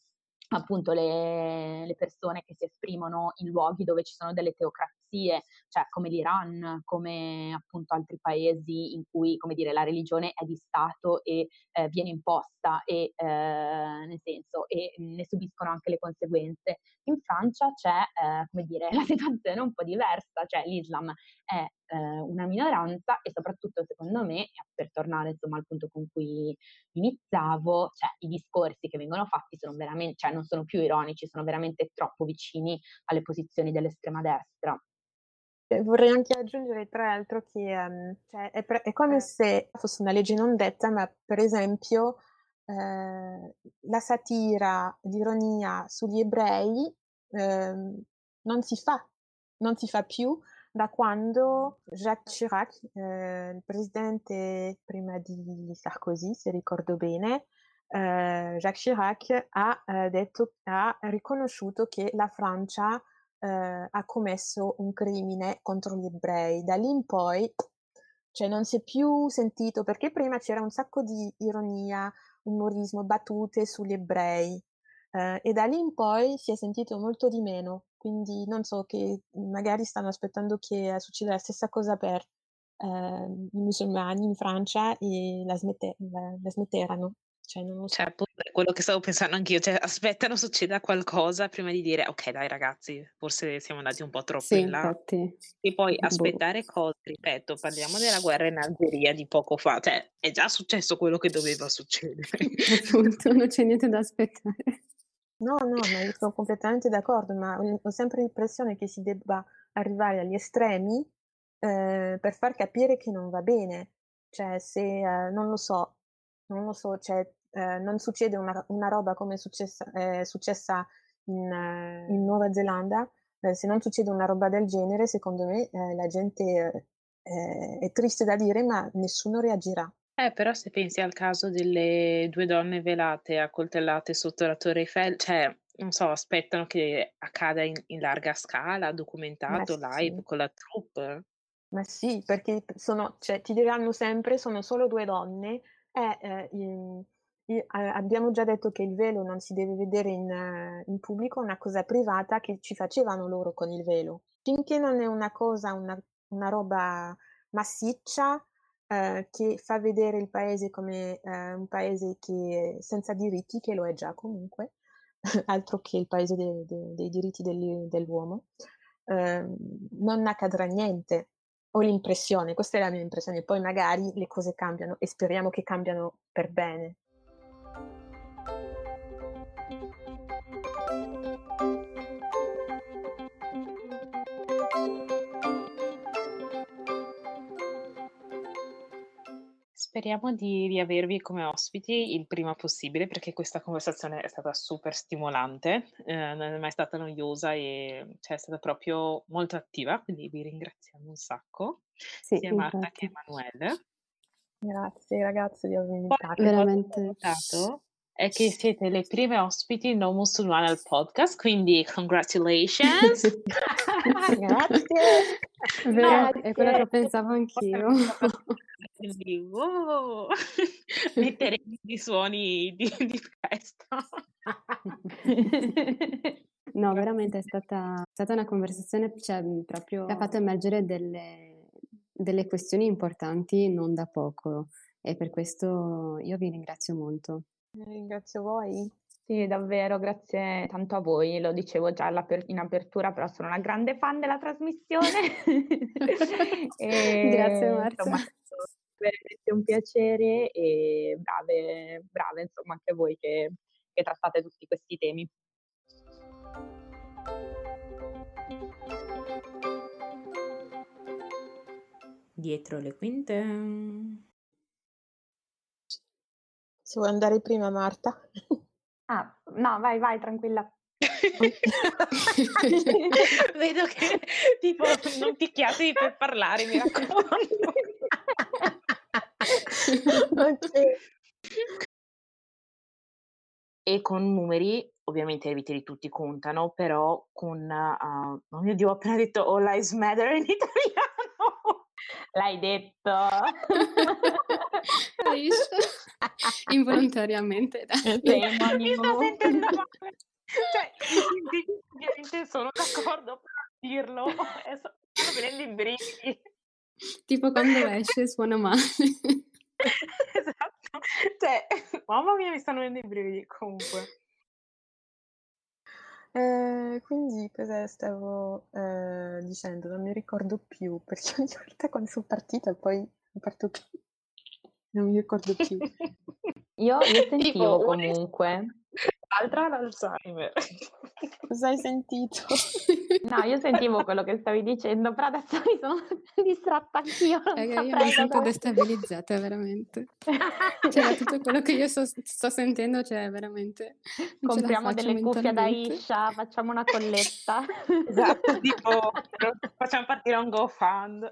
appunto le, le, persone che si esprimono in luoghi dove ci sono delle teocrazie, cioè come l'Iran, come appunto altri paesi in cui, come dire, la religione è di Stato e eh, viene imposta e, eh, nel senso, e ne subiscono anche le conseguenze. In Francia c'è, eh, come dire, la situazione un po' diversa, cioè l'Islam è eh, una minoranza e soprattutto secondo me, per tornare insomma al punto con cui iniziavo, cioè i discorsi che vengono fatti sono veramente, cioè non sono più ironici, sono veramente troppo vicini alle posizioni dell'estrema destra. Vorrei anche aggiungere tra l'altro che um, cioè, è, pre- è, come se fosse una legge non detta, ma per esempio eh, la satira, l'ironia sugli ebrei eh, non si fa, non si fa più da quando Jacques Chirac, eh, il presidente prima di Sarkozy, se ricordo bene, eh, Jacques Chirac ha, eh, detto, ha riconosciuto che la Francia eh, ha commesso un crimine contro gli ebrei. Da lì in poi cioè non si è più sentito perché prima c'era un sacco di ironia, umorismo, battute sugli ebrei eh, e da lì in poi si è sentito molto di meno. Quindi non so che magari stanno aspettando che succeda la stessa cosa per eh, i musulmani in Francia e la, smette, la, la smetteranno. Cioè, non lo so. Cioè, quello che stavo pensando anch'io, cioè, aspettano succeda qualcosa prima di dire ok dai ragazzi, forse siamo andati un po' troppo sì, in là. Infatti. E poi boh. aspettare boh. cose, ripeto, parliamo della guerra in Algeria di poco fa, cioè è già successo quello che doveva succedere. Appunto, non c'è niente da aspettare. No, no, ma io sono completamente d'accordo, ma ho sempre l'impressione che si debba arrivare agli estremi eh, per far capire che non va bene. Cioè, se eh, non lo so, non lo so, cioè, eh, non succede una, una, roba come è successa, è successa in, eh, in, Nuova Zelanda, eh, se non succede una roba del genere, secondo me eh, la gente è triste da dire, ma nessuno reagirà. Eh, però se pensi al caso delle due donne velate accoltellate sotto la Torre Eiffel, cioè, non so, aspettano che accada in, in larga scala, documentato, Ma live, sì. con la troupe. Ma sì, perché sono, cioè, ti diranno sempre sono solo due donne e eh, in, in, abbiamo già detto che il velo non si deve vedere in, in, pubblico, è una cosa privata che ci facevano loro con il velo. Finché non è una cosa, una, una roba massiccia, eh, che fa vedere il paese come eh, un paese che, senza diritti, che lo è già comunque, altro che il paese de, de, dei diritti degli, dell'uomo, eh, non accadrà niente. Ho l'impressione, questa è la mia impressione, poi magari le cose cambiano e speriamo che cambiano per bene. Speriamo di riavervi come ospiti il prima possibile perché questa conversazione è stata super stimolante, eh, non è mai stata noiosa e cioè, è stata proprio molto attiva, quindi vi ringraziamo un sacco, sì, sia Marta infatti. che Emanuele. Grazie ragazzi di avermi invitato. Veramente è che siete le prime ospiti non musulmane al podcast, quindi congratulations. Grazie. Vero, è quello che pensavo anch'io. Wow, metteremo i suoni di, di festa. No, veramente è stata, è stata una conversazione, cioè, proprio, che ha fatto emergere delle, delle questioni importanti non da poco e per questo io vi ringrazio molto. Ringrazio voi. Sì, davvero, grazie tanto a voi. Lo dicevo già in apertura, però sono una grande fan della trasmissione. e, grazie Marta. Insomma, veramente un piacere e brave, brave insomma anche voi che, che trattate tutti questi temi. Dietro le quinte. Se vuoi andare prima Marta. Ah, no, vai, vai, tranquilla. Vedo che tipo non picchiatevi per parlare, mi raccomando. okay. E con numeri, ovviamente i viteri tutti contano, però con, uh, oh mio Dio, ho appena detto All Lives Matter in italiano. L'hai detto. Involontariamente. Dai. Mi sto sentendo male. Cioè, ovviamente sono d'accordo per dirlo e sto venendo i brividi. Tipo quando esce suona male. esatto. Cioè, mamma mia, mi stanno venendo i brividi comunque. Eh, quindi cosa stavo eh, dicendo? Non mi ricordo più, perché ogni volta quando sono partita poi non parto più. Non mi ricordo più. Io, io sentivo comunque. L'altra l'Alzheimer. Cosa hai sentito? No, io sentivo quello che stavi dicendo, però adesso mi sono distratta anch'io. Non io mi sento destabilizzata, veramente. cioè, tutto quello che io so, sto sentendo, cioè, veramente... Compriamo delle cuffie da Isha, facciamo una colletta. esatto, tipo, facciamo partire un GoFund.